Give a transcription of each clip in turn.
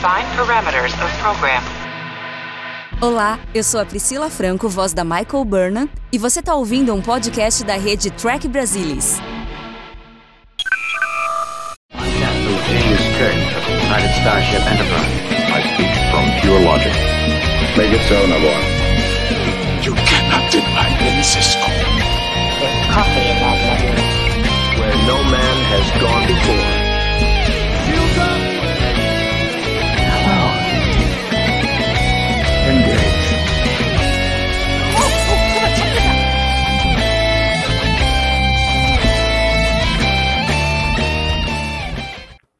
Define parameters of program. Olá, eu sou a Priscila Franco, voz da Michael Burnham, e você está ouvindo um podcast da rede Track Brasilis. Captain Genghis Khan of the United Starship Enterprise. I speak from pure logic. Make it so, Navarre. You cannot deny me, Cisco. coffee in that letter. Where no man has gone before.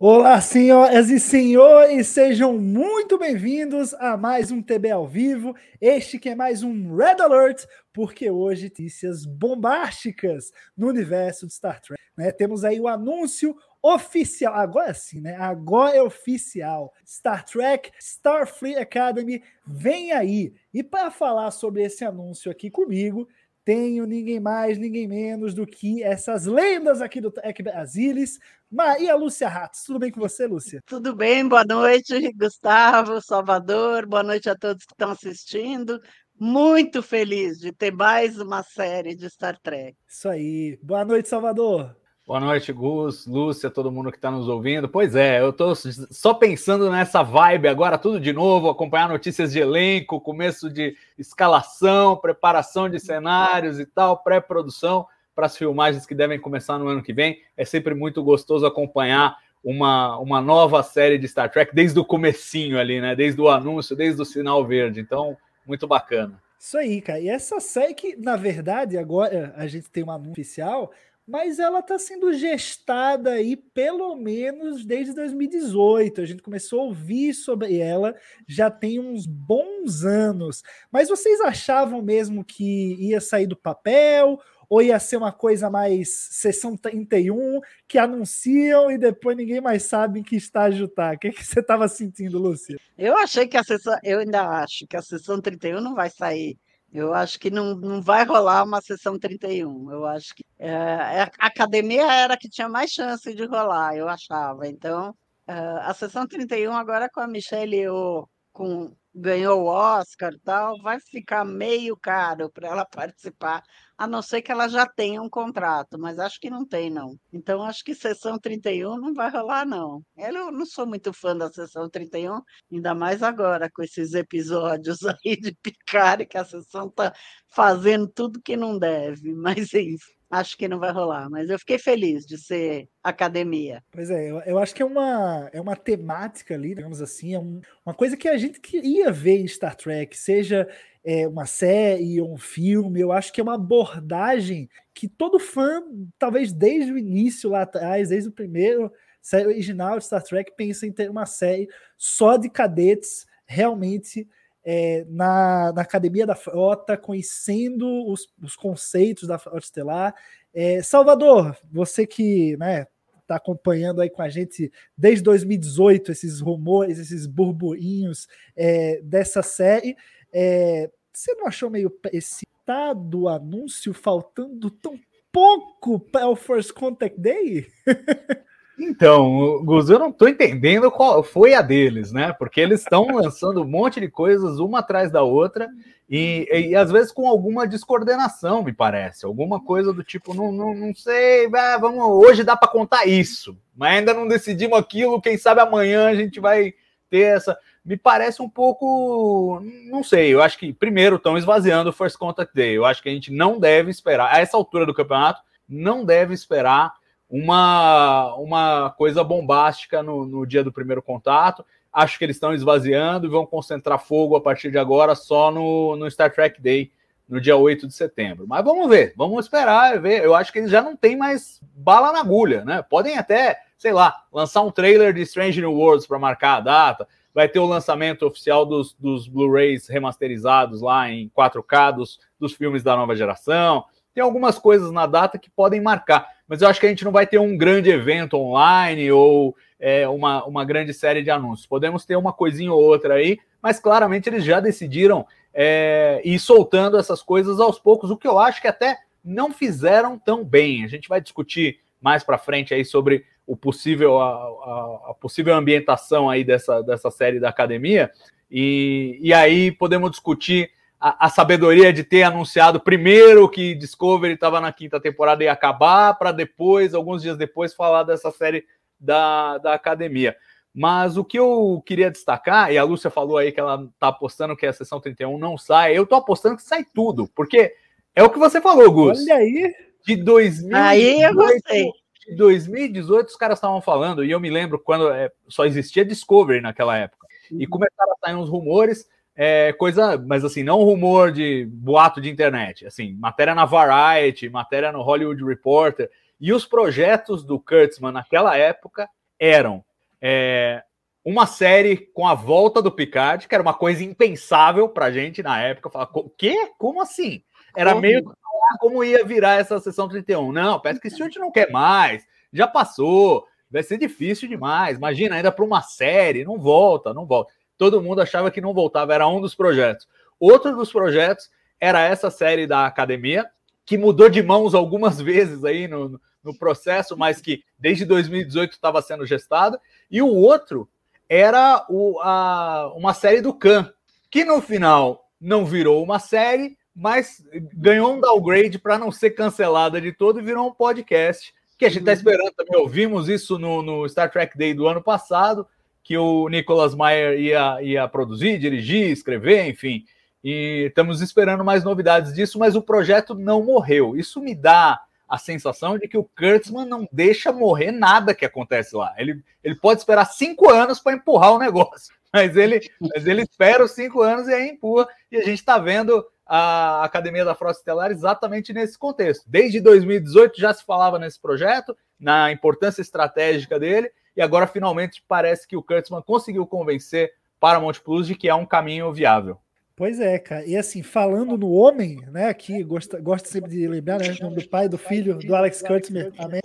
Olá, senhoras e senhores, sejam muito bem-vindos a mais um TB ao vivo. Este que é mais um Red Alert, porque hoje notícias bombásticas no universo de Star Trek. Né? Temos aí o anúncio oficial, agora sim, né? Agora é oficial. Star Trek Starfleet Academy vem aí. E para falar sobre esse anúncio aqui comigo, tenho ninguém mais, ninguém menos do que essas lendas aqui do Tech Brasilis, Maria Lúcia Ratos. Tudo bem com você, Lúcia? Tudo bem, boa noite, Gustavo, Salvador, boa noite a todos que estão assistindo. Muito feliz de ter mais uma série de Star Trek. Isso aí. Boa noite, Salvador. Boa noite, Gus, Lúcia, todo mundo que está nos ouvindo. Pois é, eu estou só pensando nessa vibe agora, tudo de novo, acompanhar notícias de elenco, começo de escalação, preparação de cenários e tal, pré-produção para as filmagens que devem começar no ano que vem. É sempre muito gostoso acompanhar uma, uma nova série de Star Trek desde o comecinho ali, né? Desde o anúncio, desde o sinal verde. Então, muito bacana. Isso aí, cara. E essa série que, na verdade, agora a gente tem um anúncio oficial, mas ela está sendo gestada aí pelo menos desde 2018. A gente começou a ouvir sobre ela já tem uns bons anos. Mas vocês achavam mesmo que ia sair do papel? Ou ia ser uma coisa mais sessão 31, que anunciam e depois ninguém mais sabe em que estágio tá? O que, que você estava sentindo, Lúcia? Eu achei que a sessão, eu ainda acho que a sessão 31 não vai sair eu acho que não, não vai rolar uma sessão 31. Eu acho que é, a academia era que tinha mais chance de rolar, eu achava. Então, é, a sessão 31 agora com a Michelle Yeoh, com ganhou o Oscar tal, vai ficar meio caro para ela participar, a não ser que ela já tenha um contrato, mas acho que não tem, não. Então, acho que sessão 31 não vai rolar, não. Eu não sou muito fã da sessão 31, ainda mais agora com esses episódios aí de Picard, que a sessão está fazendo tudo que não deve, mas enfim acho que não vai rolar, mas eu fiquei feliz de ser academia. Pois é, eu, eu acho que é uma, é uma temática ali, digamos assim, é um, uma coisa que a gente queria ver em Star Trek, seja é, uma série ou um filme, eu acho que é uma abordagem que todo fã, talvez desde o início lá atrás, desde o primeiro série original de Star Trek, pensa em ter uma série só de cadetes realmente é, na, na, academia da frota, conhecendo os, os conceitos da frota estelar. É, Salvador, você que né, está acompanhando aí com a gente desde 2018 esses rumores, esses burburinhos é, dessa série, é, você não achou meio precipitado o anúncio faltando tão pouco para o First Contact Day? Então, Gus, eu não estou entendendo qual foi a deles, né? Porque eles estão lançando um monte de coisas uma atrás da outra e, e, às vezes com alguma descoordenação, me parece. Alguma coisa do tipo, não, não, não sei, vamos, hoje dá para contar isso, mas ainda não decidimos aquilo. Quem sabe amanhã a gente vai ter essa. Me parece um pouco, não sei. Eu acho que primeiro estão esvaziando o First Contact Day. Eu acho que a gente não deve esperar, a essa altura do campeonato, não deve esperar uma, uma coisa bombástica no, no dia do primeiro contato. Acho que eles estão esvaziando e vão concentrar fogo a partir de agora só no, no Star Trek Day, no dia 8 de setembro. Mas vamos ver, vamos esperar ver. Eu acho que eles já não têm mais bala na agulha, né? Podem até, sei lá, lançar um trailer de Strange New Worlds para marcar a data. Vai ter o lançamento oficial dos, dos Blu-rays remasterizados lá em 4K dos, dos filmes da nova geração. Tem algumas coisas na data que podem marcar mas eu acho que a gente não vai ter um grande evento online ou é, uma, uma grande série de anúncios. Podemos ter uma coisinha ou outra aí, mas claramente eles já decidiram é, ir soltando essas coisas aos poucos, o que eu acho que até não fizeram tão bem. A gente vai discutir mais para frente aí sobre o possível, a, a, a, possível ambientação aí dessa, dessa série da academia. E, e aí podemos discutir a, a sabedoria de ter anunciado primeiro que Discovery estava na quinta temporada e ia acabar, para depois, alguns dias depois, falar dessa série da, da academia. Mas o que eu queria destacar, e a Lúcia falou aí que ela tá apostando que a sessão 31 não sai, eu tô apostando que sai tudo, porque é o que você falou, Gus. Olha aí. De 2018, aí eu gostei. De 2018, os caras estavam falando, e eu me lembro quando é, só existia Discovery naquela época. E uhum. começaram a sair uns rumores, é, coisa, mas assim, não rumor de boato de internet, assim, matéria na Variety, matéria no Hollywood Reporter, e os projetos do Kurtzman naquela época eram é, uma série com a volta do Picard, que era uma coisa impensável pra gente na época. Falar, o quê? Como assim? Era como? meio como ia virar essa sessão 31. Não, Patrick Stewart não quer mais, já passou, vai ser difícil demais. Imagina, ainda para uma série, não volta, não volta. Todo mundo achava que não voltava, era um dos projetos. Outro dos projetos era essa série da academia, que mudou de mãos algumas vezes aí no, no processo, mas que desde 2018 estava sendo gestado. E o outro era o, a, uma série do Khan, que no final não virou uma série, mas ganhou um downgrade para não ser cancelada de todo e virou um podcast que a gente está esperando também. Ouvimos isso no, no, Star Trek Day do ano passado, que o Nicholas Meyer ia, ia produzir, dirigir, escrever, enfim. E estamos esperando mais novidades disso, mas o projeto não morreu. Isso me dá a sensação de que o Kurtzman não deixa morrer nada que acontece lá. Ele, ele pode esperar cinco anos para empurrar o negócio, mas ele, mas ele espera os cinco anos e aí empurra. E a gente está vendo a Academia da Frota Estelar exatamente nesse contexto. Desde 2018 já se falava nesse projeto, na importância estratégica dele, e agora finalmente parece que o Kurtzman conseguiu convencer Paramount Plus de que é um caminho viável. Pois é, cara. E assim, falando no homem, né? Aqui, gosto, sempre de lembrar, né? Do pai, do filho, do Alex Kurtzman, amém.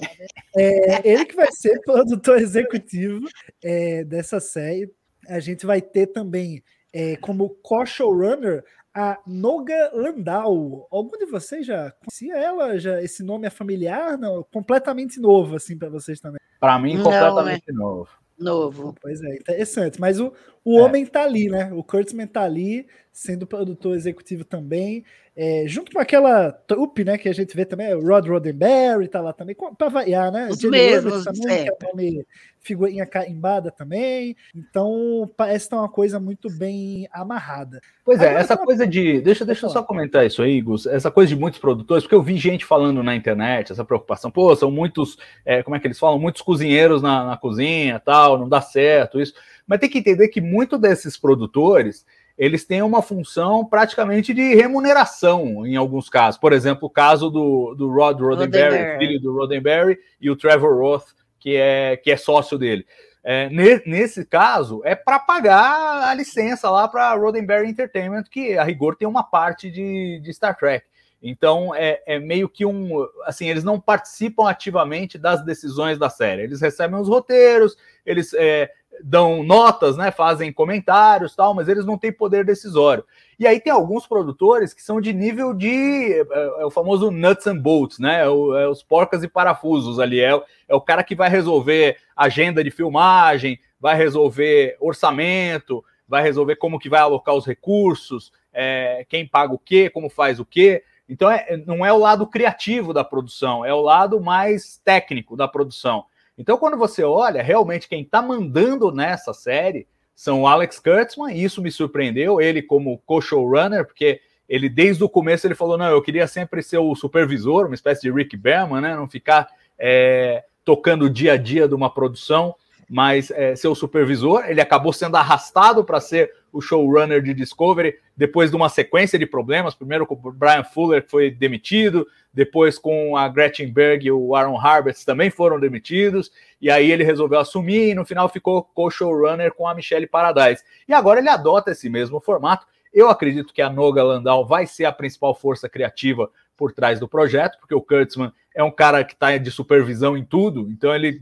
É, ele que vai ser produtor executivo é, dessa série. A gente vai ter também é, como co-showrunner a Noga Landau. Algum de vocês já conhecia ela? Já esse nome é familiar? Não, completamente novo assim para vocês também. Para mim, completamente Não, novo. Novo. Pois é, interessante. Mas o, o é. homem tá ali, né? O Kurtzman tá ali, sendo produtor executivo também. É, junto com aquela trupe, né, que a gente vê também, o Rod Roddenberry tá lá também, para variar, né? Os mesmos, também, que é nome, figurinha carimbada também. Então, parece estar uma coisa muito bem amarrada. Pois é, essa coisa de. Deixa, deixa eu só comentar isso aí, Gus. Essa coisa de muitos produtores, porque eu vi gente falando na internet, essa preocupação, pô, são muitos, é, como é que eles falam? Muitos cozinheiros na, na cozinha tal, não dá certo isso. Mas tem que entender que muito desses produtores eles têm uma função praticamente de remuneração em alguns casos. Por exemplo, o caso do, do Rod Roddenberry, Roddenberry. filho do Roddenberry, e o Trevor Roth, que é, que é sócio dele. É, nesse caso, é para pagar a licença lá para Roddenberry Entertainment, que a rigor tem uma parte de, de Star Trek. Então é, é, meio que um. Assim, eles não participam ativamente das decisões da série. Eles recebem os roteiros, eles é, dão notas, né, fazem comentários, tal, mas eles não têm poder decisório. E aí tem alguns produtores que são de nível de é, é o famoso nuts and bolts, né? É, o, é os porcas e parafusos ali. É, é o cara que vai resolver agenda de filmagem, vai resolver orçamento, vai resolver como que vai alocar os recursos, é, quem paga o quê, como faz o quê. Então é, não é o lado criativo da produção, é o lado mais técnico da produção. Então, quando você olha, realmente quem está mandando nessa série são o Alex Kurtzman, e isso me surpreendeu, ele como co-showrunner, porque ele desde o começo ele falou, não, eu queria sempre ser o supervisor, uma espécie de Rick Berman, né, não ficar é, tocando o dia a dia de uma produção, mas é, ser o supervisor, ele acabou sendo arrastado para ser o showrunner de Discovery, depois de uma sequência de problemas, primeiro com o Brian Fuller, que foi demitido, depois com a Gretchen Berg e o Aaron Harbert também foram demitidos, e aí ele resolveu assumir e no final ficou co-showrunner com a Michelle Paradise. E agora ele adota esse mesmo formato. Eu acredito que a Noga Landau vai ser a principal força criativa por trás do projeto, porque o Kurtzman é um cara que está de supervisão em tudo, então ele,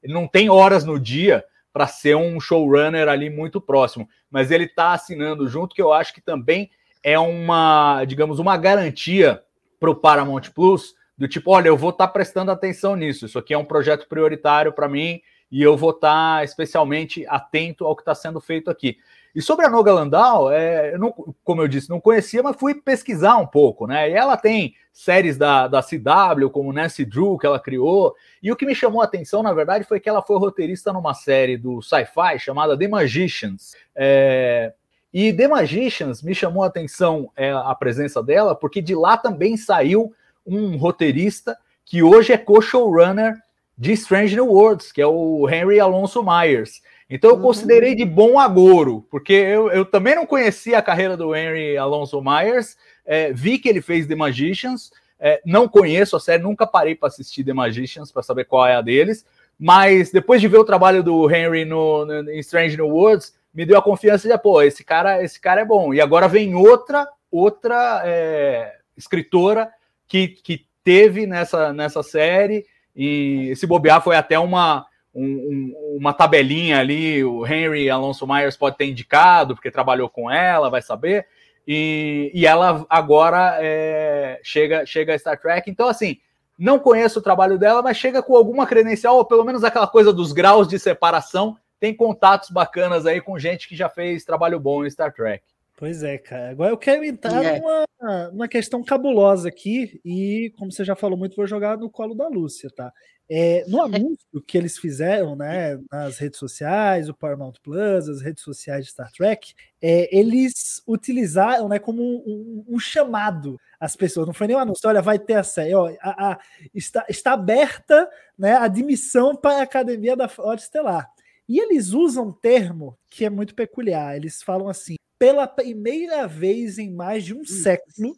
ele não tem horas no dia para ser um showrunner ali muito próximo, mas ele está assinando junto, que eu acho que também é uma, digamos, uma garantia para o Paramount Plus do tipo, olha, eu vou estar tá prestando atenção nisso, isso aqui é um projeto prioritário para mim e eu vou estar tá especialmente atento ao que está sendo feito aqui. E sobre a Noga Landau, é, eu não, como eu disse, não conhecia, mas fui pesquisar um pouco, né? E ela tem séries da, da CW, como Nancy Drew, que ela criou. E o que me chamou a atenção, na verdade, foi que ela foi roteirista numa série do sci-fi chamada The Magicians. É, e The Magicians me chamou a atenção é, a presença dela, porque de lá também saiu um roteirista que hoje é co-showrunner de Strange New Worlds, que é o Henry Alonso Myers. Então eu uhum. considerei de bom agouro, porque eu, eu também não conhecia a carreira do Henry Alonso Myers, é, vi que ele fez The Magicians, é, não conheço a série, nunca parei para assistir The Magicians para saber qual é a deles, mas depois de ver o trabalho do Henry no, no em Strange New Worlds, me deu a confiança de, pô, esse cara, esse cara é bom. E agora vem outra, outra é, escritora que, que teve nessa, nessa série, e se bobear foi até uma um, uma tabelinha ali, o Henry Alonso Myers pode ter indicado, porque trabalhou com ela, vai saber. E, e ela agora é, chega, chega a Star Trek. Então, assim, não conheço o trabalho dela, mas chega com alguma credencial, ou pelo menos aquela coisa dos graus de separação. Tem contatos bacanas aí com gente que já fez trabalho bom em Star Trek. Pois é, cara. Agora eu quero entrar é. numa, numa questão cabulosa aqui, e como você já falou muito, vou jogar no colo da Lúcia, tá? É, no anúncio que eles fizeram né, nas redes sociais, o Paramount Plus, as redes sociais de Star Trek, é, eles utilizaram né, como um, um, um, chamado às pessoas. Não foi nem um anúncio, olha, vai ter a série. Ó, a, a, está, está aberta né, a admissão para a Academia da Frota Estelar. E eles usam um termo que é muito peculiar. Eles falam assim: pela primeira vez em mais de um século,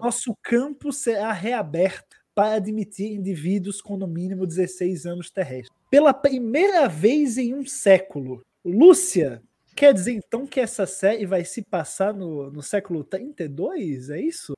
nosso campo será reaberto para admitir indivíduos com no mínimo 16 anos terrestres. Pela primeira vez em um século. Lúcia, quer dizer então que essa série vai se passar no, no século 32? É isso?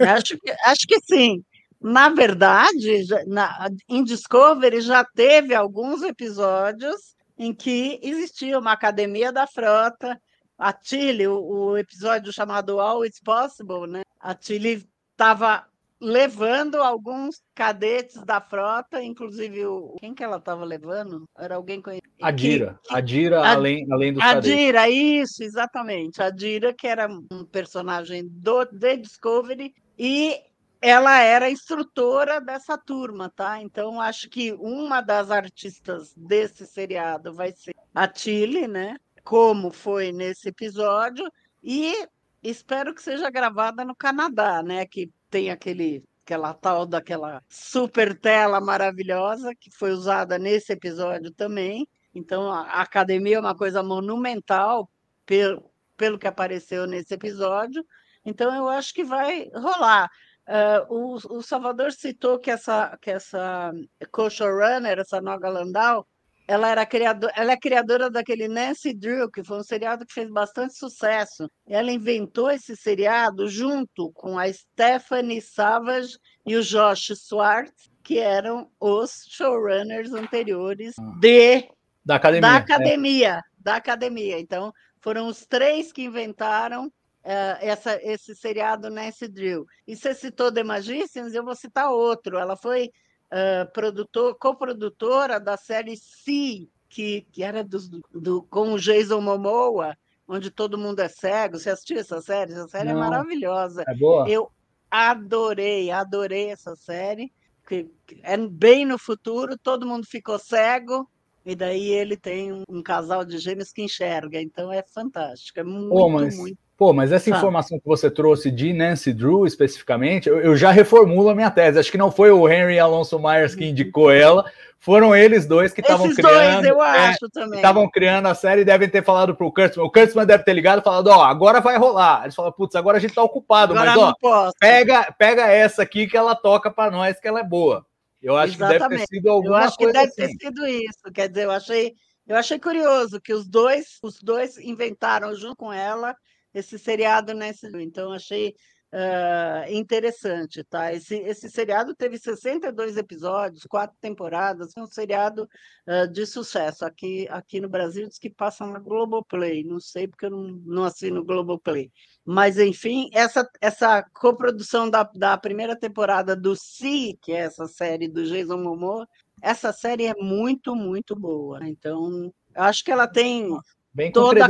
Acho que, acho que sim. Na verdade, na, em Discovery já teve alguns episódios em que existia uma academia da frota. A Tilly, o, o episódio chamado All It's Possible, né? A Tilly estava levando alguns cadetes da frota, inclusive o quem que ela estava levando? Era alguém conhecido. A Dira, que, a Dira a, além além dos A. Dira, isso, exatamente. A Dira que era um personagem do The Discovery e ela era instrutora dessa turma, tá? Então acho que uma das artistas desse seriado vai ser a Tilly, né? Como foi nesse episódio e espero que seja gravada no Canadá, né? Que tem aquele aquela tal daquela super tela maravilhosa que foi usada nesse episódio também. Então a academia é uma coisa monumental pelo, pelo que apareceu nesse episódio. Então eu acho que vai rolar. Uh, o, o, Salvador citou que essa, que essa co-showrunner, essa Noga Landau, ela, era criador, ela é criadora daquele Nancy Drew, que foi um seriado que fez bastante sucesso. Ela inventou esse seriado junto com a Stephanie Savage e o Josh Swartz, que eram os showrunners anteriores ah. de da academia. Da academia, é. da academia. Então, foram os três que inventaram uh, essa, esse seriado Nancy Drew. E você citou The Magicians, eu vou citar outro. Ela foi uh, produtor, coprodutora da série Si, que, que era do, do, com o Jason Momoa, onde todo mundo é cego. Você assistiu essa série? Essa série é Não. é maravilhosa. É boa? Eu adorei, adorei essa série. Que é bem no futuro, todo mundo ficou cego, e daí ele tem um, um, casal de gêmeos que enxerga, então é fantástico, é muito, oh, mas, muito Pô, mas essa informação que você trouxe de Nancy Drew especificamente, eu, eu, já reformulo a minha tese. Acho que não foi o Henry Alonso Myers que indicou ela, foram eles dois que estavam criando. Dois, eu é, acho também. Estavam criando a série e devem ter falado pro Kurtzman. O Kurtzman deve ter ligado e falado: Ó, agora vai rolar. Eles falaram: Putz, agora a gente tá ocupado, agora mas ó, pega, pega essa aqui que ela toca para nós, que ela é boa. Eu acho Exatamente. que deve ter sido alguma coisa. Eu acho que deve assim. ter sido isso. Quer dizer, eu achei, eu achei curioso que os dois, os dois inventaram junto com ela esse seriado nesse. Então, achei uh, interessante, tá? Esse, esse seriado teve 62 episódios, quatro temporadas, é um seriado uh, de sucesso. Aqui, aqui no Brasil diz que passa na Globoplay, não sei porque eu não, não assino Globoplay. Mas, enfim, essa, essa coprodução da, da primeira temporada do Si, que é essa série do Jason Momoa, essa série é muito, muito boa. Então, acho que ela tem Bem toda a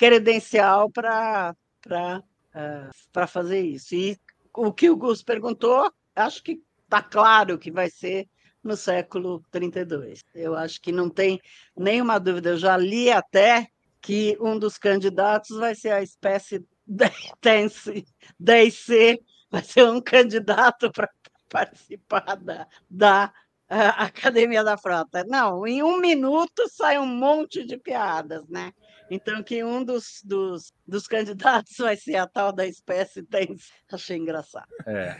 credencial para uh, para fazer isso. E o que o Gus perguntou, acho que está claro que vai ser no século 32. Eu acho que não tem nenhuma dúvida. Eu já li até que um dos candidatos vai ser a espécie Tense DC, vai ser um candidato para participar da, da uh, Academia da Frota. Não, em um minuto sai um monte de piadas, né? Então, que um dos, dos, dos candidatos vai ser a tal da espécie tem. Achei engraçado. É,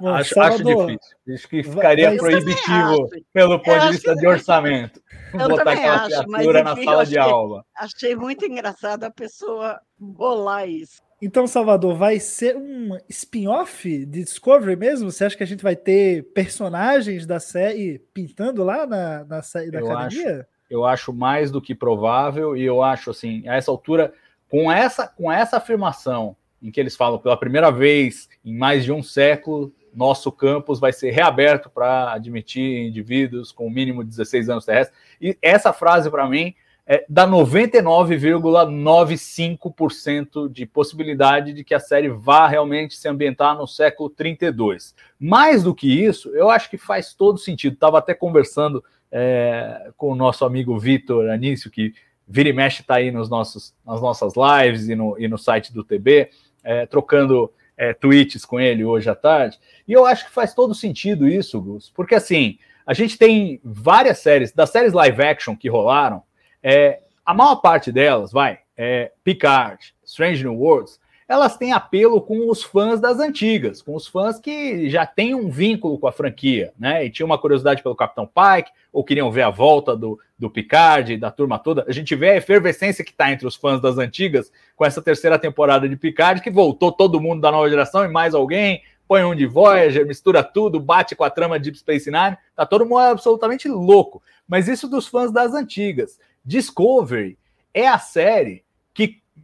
Bom, acho, acho difícil. Acho que ficaria vai, proibitivo pelo ponto de vista de orçamento. Eu botar também acho, mas enfim, na sala achei, de aula. Achei muito engraçado a pessoa bolar isso. Então, Salvador, vai ser um spin-off de Discovery mesmo? Você acha que a gente vai ter personagens da série pintando lá na, na série da Eu academia? Acho eu acho mais do que provável e eu acho assim, a essa altura, com essa, com essa afirmação em que eles falam pela primeira vez em mais de um século, nosso campus vai ser reaberto para admitir indivíduos com mínimo de 16 anos terrestres. E essa frase, para mim, é, dá 99,95% de possibilidade de que a série vá realmente se ambientar no século 32. Mais do que isso, eu acho que faz todo sentido. Estava até conversando é, com o nosso amigo Vitor Anício, que vira e mexe está aí nos nossos, nas nossas lives e no, e no site do TB, é, trocando é, tweets com ele hoje à tarde. E eu acho que faz todo sentido isso, Gus, porque assim, a gente tem várias séries, das séries live action que rolaram, é, a maior parte delas, vai, é, Picard, Strange New Worlds, elas têm apelo com os fãs das antigas, com os fãs que já têm um vínculo com a franquia, né? E tinha uma curiosidade pelo Capitão Pike, ou queriam ver a volta do, do Picard, da turma toda. A gente vê a efervescência que está entre os fãs das antigas com essa terceira temporada de Picard, que voltou todo mundo da nova geração e mais alguém, põe um de Voyager, mistura tudo, bate com a trama de Deep Space Nine, tá todo mundo absolutamente louco. Mas isso dos fãs das antigas. Discovery é a série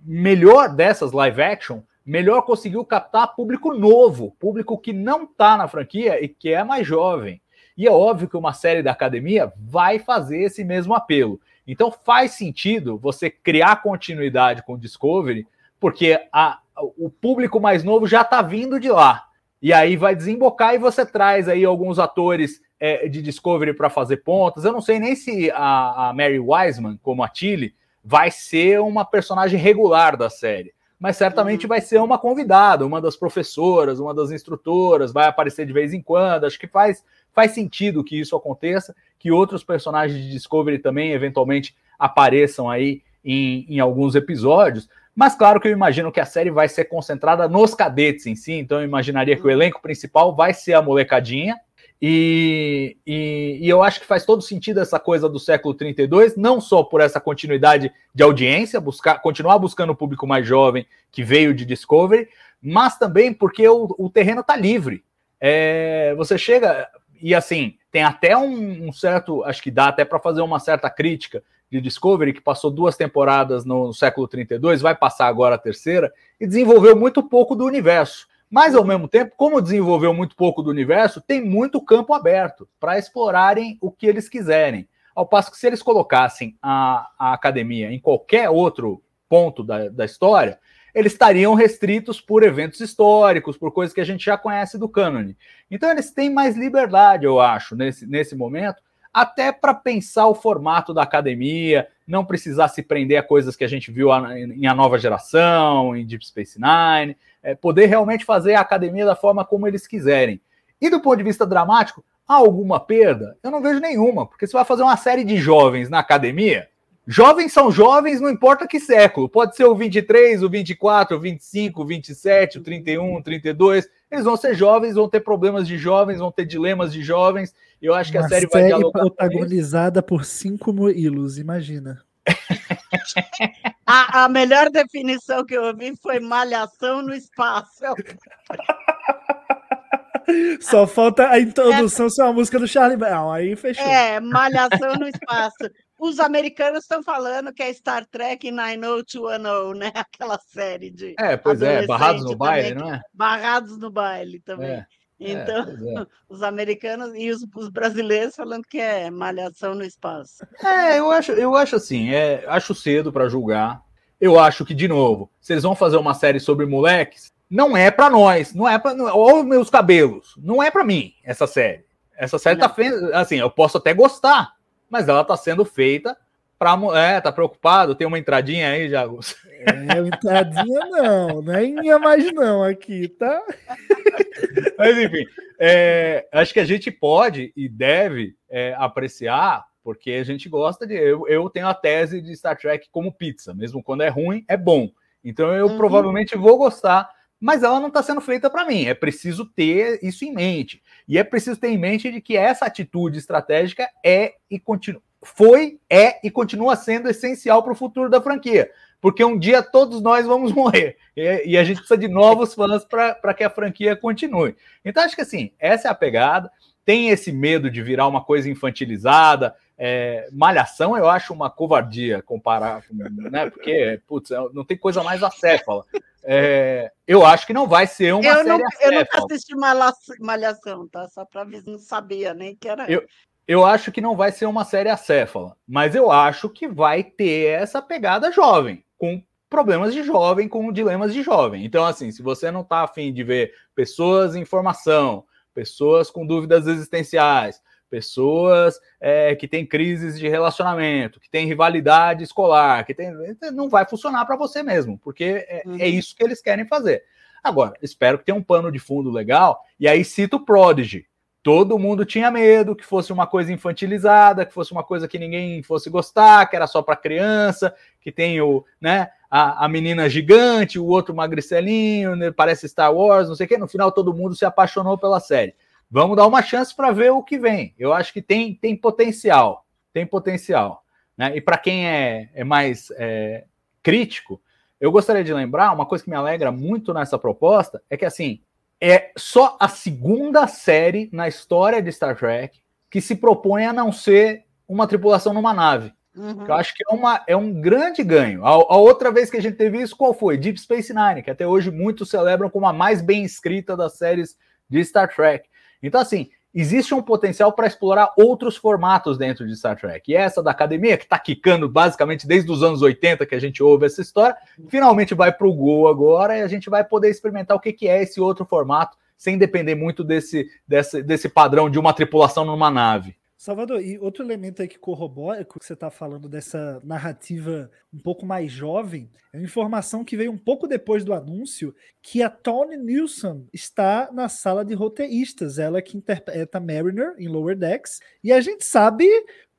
melhor dessas live action, melhor conseguiu captar público novo, público que não está na franquia e que é mais jovem. E é óbvio que uma série da academia vai fazer esse mesmo apelo. Então faz sentido você criar continuidade com o Discovery, porque a, o público mais novo já está vindo de lá. E aí vai desembocar e você traz aí alguns atores é, de Discovery para fazer pontas. Eu não sei nem se a, a Mary Wiseman, como a Tilly, vai ser uma personagem regular da série, mas certamente uhum. vai ser uma convidada, uma das professoras, uma das instrutoras, vai aparecer de vez em quando. Acho que faz, faz sentido que isso aconteça, que outros personagens de Discovery também eventualmente apareçam aí em, em alguns episódios. Mas claro que eu imagino que a série vai ser concentrada nos cadetes em si, então eu imaginaria que o uhum. elenco principal vai ser a molecadinha, e, e, e, eu acho que faz todo sentido essa coisa do século 32, não só por essa continuidade de audiência, buscar, continuar buscando o público mais jovem que veio de Discovery, mas também porque o, o terreno está livre. É, você chega e assim tem até um, um certo, acho que dá até para fazer uma certa crítica de Discovery que passou duas temporadas no, no século 32, vai passar agora a terceira e desenvolveu muito pouco do universo. Mas, ao mesmo tempo, como desenvolveu muito pouco do universo, tem muito campo aberto para explorarem o que eles quiserem. Ao passo que, se eles colocassem a, a academia em qualquer outro ponto da, da história, eles estariam restritos por eventos históricos, por coisas que a gente já conhece do cânone. Então, eles têm mais liberdade, eu acho, nesse, nesse momento, até para pensar o formato da academia, não precisar se prender a coisas que a gente viu em A Nova Geração, em Deep Space Nine é, poder realmente fazer a academia da forma como eles quiserem. E do ponto de vista dramático, há alguma perda? Eu não vejo nenhuma, porque você vai fazer uma série de jovens na academia. Jovens são jovens, não importa que século. Pode ser o 23, o 24, o 25, o 27, o 31, o 32. Eles vão ser jovens, vão ter problemas de jovens, vão ter dilemas de jovens. E eu acho que uma a série, série vai dialogar protagonizada por cinco Murilos, imagina. A, a melhor definição que eu ouvi foi malhação no espaço. Só falta a introdução ser uma música do Charlie Brown. Aí fechou. É, malhação no espaço. Os americanos estão falando que é Star Trek 90210, né? Aquela série de. É, pois é, Barrados no Baile, também, não é? Barrados no baile também. É, Então, pois é. os americanos e os, os brasileiros falando que é malhação no espaço. É, eu acho, eu acho assim, é, acho cedo pra julgar. Eu acho que, de novo, se eles vão fazer uma série sobre moleques, não é pra nós, não é para Olha os meus cabelos, não é pra mim essa série. Essa série tá Não. feita, assim, eu posso até gostar, mas ela tá sendo feita pra. É, tá preocupado? Tem uma entradinha aí, Jagos. É, entradinha não, não é minha mais não aqui, tá? Mas enfim, é, acho que a gente pode e deve é, apreciar, porque a gente gosta de. Eu, eu tenho a tese de Star Trek como pizza, mesmo quando é ruim, é bom. Então eu Uhum. provavelmente vou gostar, mas ela não está sendo feita para mim. É preciso ter isso em mente. E é preciso ter em mente de que essa atitude estratégica é e continua. Foi, é e continua sendo essencial para o futuro da franquia. Porque um dia todos nós vamos morrer. E, e a gente precisa de novos fãs para que a franquia continue. Então, acho que assim, essa é a pegada. Tem esse medo de virar uma coisa infantilizada. É, malhação, eu acho uma covardia comparar com. Né, porque, putz, não tem coisa mais acéfala. É, eu acho que não vai ser uma Eu, série não, eu nunca assisti Malha- Malhação, tá? Só para não sabia nem que era. Eu- Eu acho que não vai ser uma série acéfala, mas eu acho que vai ter essa pegada jovem, com problemas de jovem, com dilemas de jovem. Então, assim, se você não está afim de ver pessoas em formação, pessoas com dúvidas existenciais, pessoas é, que têm crises de relacionamento, que têm rivalidade escolar, que tem, não vai funcionar para você mesmo, porque é, Uhum. é isso que eles querem fazer. Agora, espero que tenha um pano de fundo legal, e aí cito o Prodigy. Todo mundo tinha medo que fosse uma coisa infantilizada, que fosse uma coisa que ninguém fosse gostar, que era só para criança, que tem o, né, a, a menina gigante, o outro magricelinho, né, parece Star Wars, não sei o quê. No final todo mundo se apaixonou pela série. Vamos dar uma chance para ver o que vem. Eu acho que tem, tem potencial, tem potencial. Né? E para quem é, é mais é, crítico, eu gostaria de lembrar uma coisa que me alegra muito nessa proposta é que assim é só a segunda série na história de Star Trek que se propõe a não ser uma tripulação numa nave. Uhum. Eu acho que é, uma, é um grande ganho. A, a outra vez que a gente teve isso, qual foi? Deep Space Nine, que até hoje muitos celebram como a mais bem escrita das séries de Star Trek. Então, assim, existe um potencial para explorar outros formatos dentro de Star Trek. E essa da academia, que está quicando basicamente desde os anos 80 que a gente ouve essa história, finalmente vai para o Gol agora e a gente vai poder experimentar o que, que é esse outro formato, sem depender muito desse, desse, desse padrão de uma tripulação numa nave. Salvador, e outro elemento aí que corrobora com o que você está falando dessa narrativa um pouco mais jovem, é uma informação que veio um pouco depois do anúncio, que a Tony Nilsson está na sala de roteiristas, ela que interpreta Mariner em Lower Decks, e a gente sabe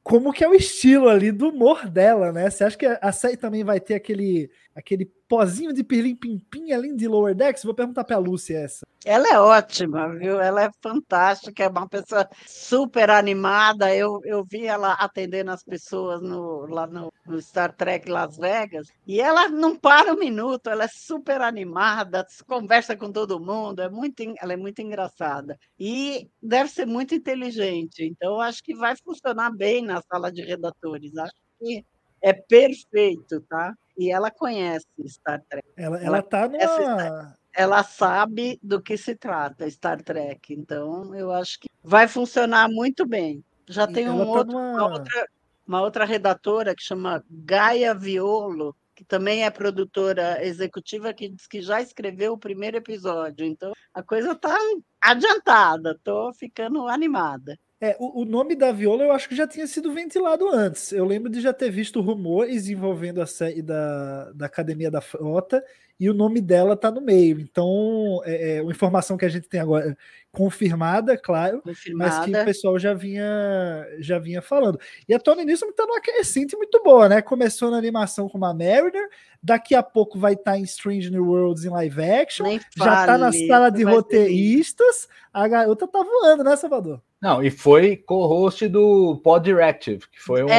como que é o estilo ali do humor dela, né? Você acha que a série também vai ter aquele, aquele pozinho de pirlim-pim-pim além de Lower Decks? Vou perguntar para a Lúcia essa. Ela é ótima, viu? Ela é fantástica, é uma pessoa super animada. Eu, eu vi ela atendendo as pessoas no, lá no, no Star Trek Las Vegas e ela não para um minuto, ela é super animada, conversa com todo mundo, é muito, ela é muito engraçada e deve ser muito inteligente. Então, acho que vai funcionar bem na sala de redatores. Acho que é perfeito, tá? E ela conhece Star Trek. Ela, ela, Ela tá numa. ela sabe do que se trata Star Trek, então eu acho que vai funcionar muito bem. Já tem um tá outro, numa- uma, outra, uma outra redatora que chama Gaia Violo, que também é produtora executiva, que diz que já escreveu o primeiro episódio. Então a coisa está adiantada, estou ficando animada. É, o, o nome da Viola eu acho que já tinha sido ventilado antes. Eu lembro de já ter visto rumores envolvendo a série da, da Academia da Frota e o nome dela tá no meio. Então, é, é uma informação que a gente tem agora confirmada, claro, confirmada. mas que o pessoal já vinha já vinha falando. E a Tony Newsom está numa crescente muito boa, né? Começou na animação com uma Mariner, daqui a pouco vai estar tá em Strange New Worlds em live action, Nem já está na sala de roteiristas, a garota tá voando, né, Salvador? Não, e foi co-host do Pod Directive, que foi um,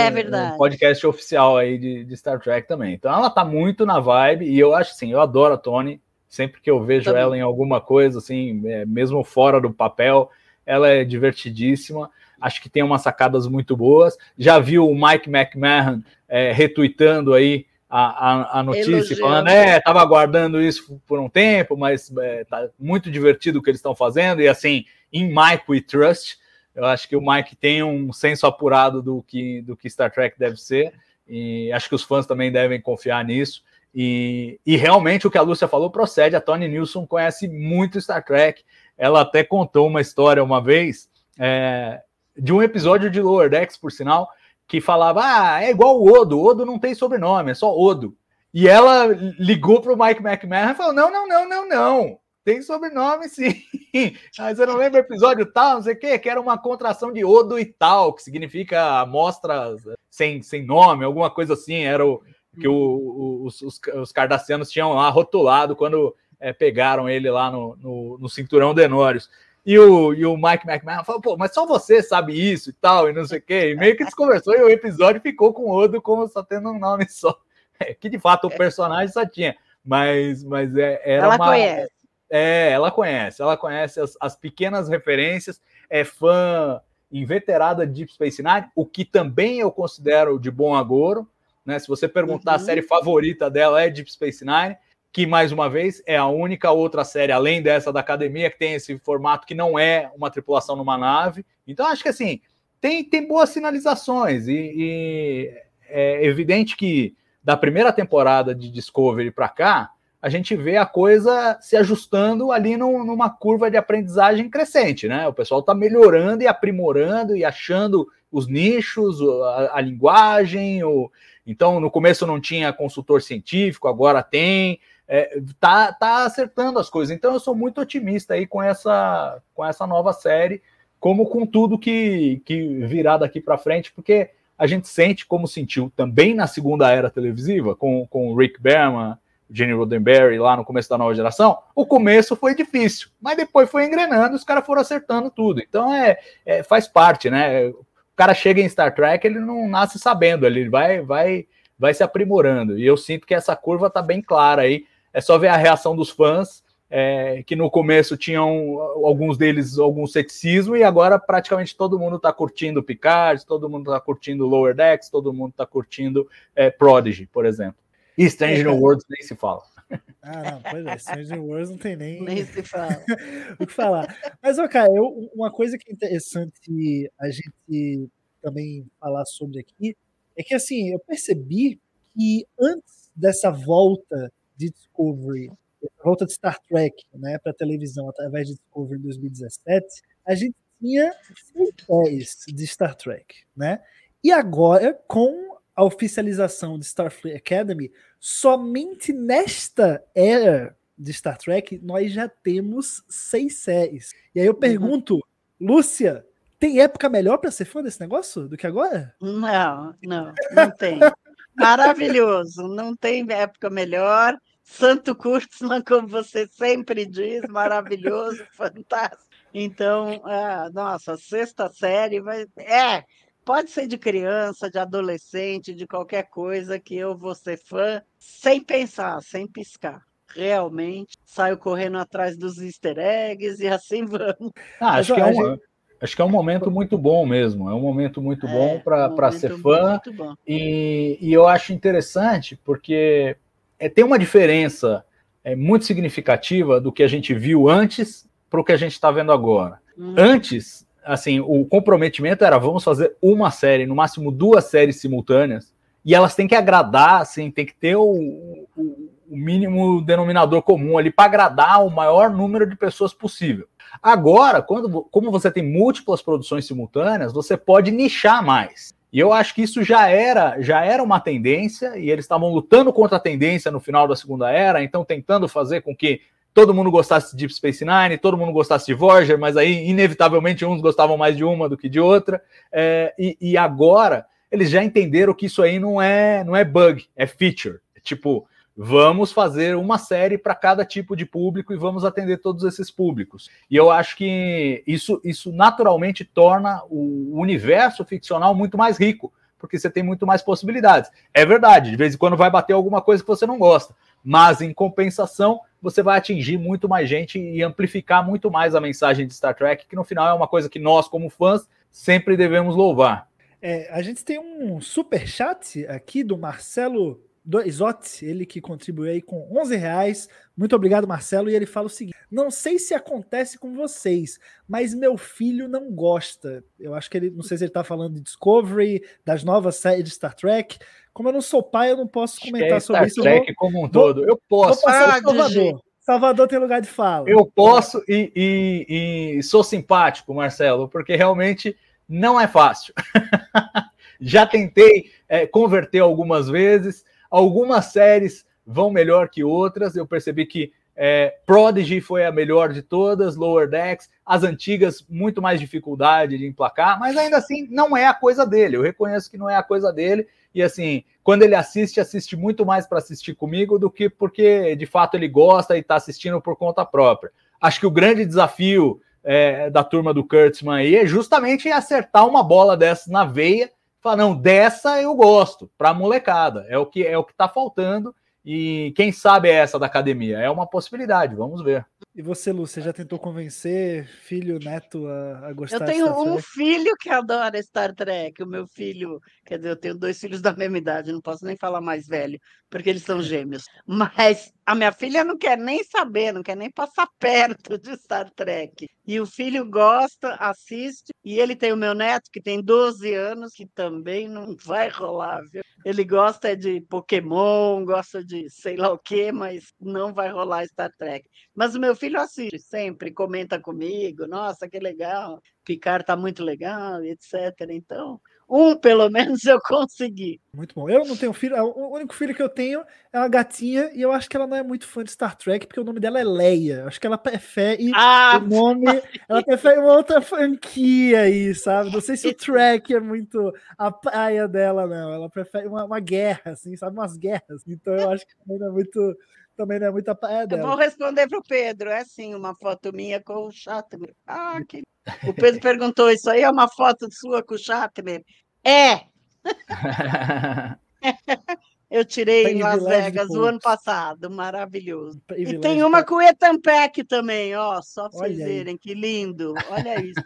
É um podcast oficial aí de, de Star Trek também. Então ela tá muito na vibe, e eu acho assim, eu adoro a Tony. Sempre que eu vejo Também. ela em alguma coisa, assim, é, mesmo fora do papel, ela é divertidíssima. Acho que tem umas sacadas muito boas. Já viu o Mike McMahon é, retweetando aí a, a, a notícia, Elogiando. falando, é, tava aguardando isso por um tempo, mas é, tá muito divertido o que eles estão fazendo, e assim, em Mike we trust. Eu acho que o Mike tem um senso apurado do que, do que Star Trek deve ser, e acho que os fãs também devem confiar nisso. E, e realmente o que a Lúcia falou procede. A Tony Nilsson conhece muito Star Trek. Ela até contou uma história uma vez é, de um episódio de Lower Decks, por sinal, que falava: Ah, é igual o Odo, Odo não tem sobrenome, é só Odo. E ela ligou para o Mike McMahon e falou: Não, não, não, não, não. Tem sobrenome sim. Mas eu não lembro o episódio tal, não sei o quê, que era uma contração de Odo e tal, que significa amostras sem, sem nome, alguma coisa assim. Era o que o- o- os, os, os cardassianos tinham lá rotulado quando é, pegaram ele lá no, no, no cinturão Denórios. E o, e o Mike McMahon falou, pô, mas só você sabe isso e tal, e não sei o quê. E meio que desconversou e o episódio ficou com o Odo como só tendo um nome só. É, que de fato o personagem só tinha. Mas, mas é, era Ela uma. conhece. É, ela conhece, ela conhece as, as pequenas referências, é fã inveterada de Deep Space Nine, o que também eu considero de bom agouro, né? Se você perguntar a Uhum. série favorita dela é Deep Space Nine, que mais uma vez é a única outra série além dessa da academia que tem esse formato que não é uma tripulação numa nave. Então acho que assim tem, tem boas sinalizações e, e é evidente que da primeira temporada de Discovery para cá a gente vê a coisa se ajustando ali num- numa curva de aprendizagem crescente, né? O pessoal está melhorando e aprimorando e achando os nichos, a, a linguagem. O... Então, no começo não tinha consultor científico, agora tem. É, tá, tá acertando as coisas. Então, eu sou muito otimista aí com essa, com essa nova série, como com tudo que, que virá daqui para frente, porque a gente sente como sentiu também na segunda era televisiva, com, com o Rick Berman, Gene Roddenberry lá no começo da nova geração, o começo foi difícil, mas depois foi engrenando, os caras foram acertando tudo. Então é, é, faz parte, né? O cara chega em Star Trek, ele não nasce sabendo, ele vai vai vai se aprimorando. E eu sinto que essa curva tá bem clara aí. É só ver a reação dos fãs, é, que no começo tinham alguns deles algum ceticismo e agora praticamente todo mundo está curtindo Picard, todo mundo está curtindo Lower Decks, todo mundo está curtindo é, Prodigy, por exemplo. E Strange New Worlds nem se fala. Ah, não, pois é, Stranger Wars não tem nem, Nem se fala. o que falar. Mas, ó, cara, eu, uma coisa que é interessante a gente também falar sobre aqui é que, assim, eu percebi que antes dessa volta de Discovery, volta de Star Trek, né, para televisão através de Discovery em 2017, a gente tinha seis de Star Trek, né? E agora, com a oficialização de Starfleet Academy, somente nesta era de Star Trek, nós já temos seis séries. E aí eu pergunto, Lúcia, tem época melhor para ser fã desse negócio do que agora? Não, não, não tem. Maravilhoso, não tem época melhor. Santo Kurtzman, como você sempre diz, maravilhoso, fantástico. Então, ah, nossa, sexta série vai. É, pode ser de criança, de adolescente, de qualquer coisa que eu vou ser fã, sem pensar, sem piscar. Realmente, saio correndo atrás dos easter eggs e assim vamos. Ah, acho, que é um, acho que é um momento muito bom mesmo. É um momento muito bom É, para um ser fã. Bom. E, e eu acho interessante porque é, tem uma diferença é, muito significativa do que a gente viu antes para o que a gente está vendo agora. Hum. Antes, assim, o comprometimento era vamos fazer uma série, no máximo duas séries simultâneas, e elas têm que agradar, assim, tem que ter o, o, mínimo denominador comum ali para agradar o maior número de pessoas possível. Agora, quando, como você tem múltiplas produções simultâneas, você pode nichar mais. E eu acho que isso já era, já era uma tendência, e eles estavam lutando contra a tendência no final da segunda era, então tentando fazer com que todo mundo gostasse de Deep Space Nine, todo mundo gostasse de Voyager, mas aí, inevitavelmente, uns gostavam mais de uma do que de outra. É, e, e, agora eles já entenderam que isso aí não é, não é bug, é feature. É tipo, vamos fazer uma série para cada tipo de público e vamos atender todos esses públicos. E eu acho que isso, isso naturalmente torna o universo ficcional muito mais rico, porque você tem muito mais possibilidades. É verdade, de vez em quando vai bater alguma coisa que você não gosta, mas em compensação, você vai atingir muito mais gente e amplificar muito mais a mensagem de Star Trek, que no final é uma coisa que nós, como fãs, sempre devemos louvar. É, a gente tem um super chat aqui do Marcelo do Isotti, ele que contribuiu aí com 11 reais. Muito obrigado, Marcelo. E ele fala o seguinte: Não sei se acontece com vocês, mas meu filho não gosta. Eu acho que ele, não sei se ele tá falando de Discovery, das novas séries de Star Trek. Como eu não sou pai, eu não posso comentar é sobre isso. Star Trek vou, como um todo. Eu posso. Vou passar ah, Salvador. Salvador tem lugar de fala. Eu posso e, e, e sou simpático, Marcelo, porque realmente não é fácil. Já tentei é, converter algumas vezes Algumas séries vão melhor que outras. Eu percebi que é, Prodigy foi a melhor de todas, Lower Decks, as antigas, muito mais dificuldade de emplacar, mas ainda assim não é a coisa dele. Eu reconheço que não é a coisa dele. E assim, quando ele assiste, assiste muito mais para assistir comigo do que porque de fato ele gosta e está assistindo por conta própria. Acho que o grande desafio é, da turma do Kurtzman aí é justamente acertar uma bola dessa na veia Fala, não, dessa eu gosto, para molecada. É o que é o que está faltando. E quem sabe é essa da academia? É uma possibilidade, vamos ver. E você, Lu, você já tentou convencer filho, neto a, a gostar Eu tenho um filho que adora Star Trek. O meu filho, quer dizer, eu tenho dois filhos da mesma idade, não posso nem falar mais velho, porque eles são gêmeos. Mas a minha filha não quer nem saber, não quer nem passar perto de Star Trek. E o filho gosta, assiste, e ele tem o meu neto, que tem 12 anos, que também não vai rolar, viu? Ele gosta de Pokémon, gosta de sei lá o quê, mas não vai rolar Star Trek. Mas o meu filho assiste sempre, comenta comigo, nossa, que legal, Picard tá muito legal, etc. Então, um, pelo menos, eu consegui. Muito bom. Eu não tenho filho. O único filho que eu tenho é uma gatinha e eu acho que ela não é muito fã de Star Trek porque o nome dela é Leia. Acho que ela prefere ah, o nome. Ela prefere uma outra franquia aí, sabe? Não sei se o Trek é muito a praia dela, não. Ela prefere uma, uma guerra, assim, sabe? Umas guerras. Então eu acho que não é muito. Também não é muito a praia dela. Eu vou responder para o Pedro. É sim, uma foto minha com o Shatner. Ah, que o Pedro perguntou: Isso aí é uma foto sua com o Shatner? É! Eu tirei em Las Vegas o ano passado, maravilhoso. E tem uma com o Ethan Peck também, ó, só para vocês verem, que lindo. Olha isso.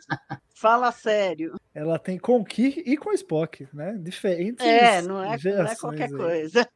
Fala sério. Ela tem com o Kirk e com o Spock, né? Diferentes. É, não é, não é qualquer aí. coisa.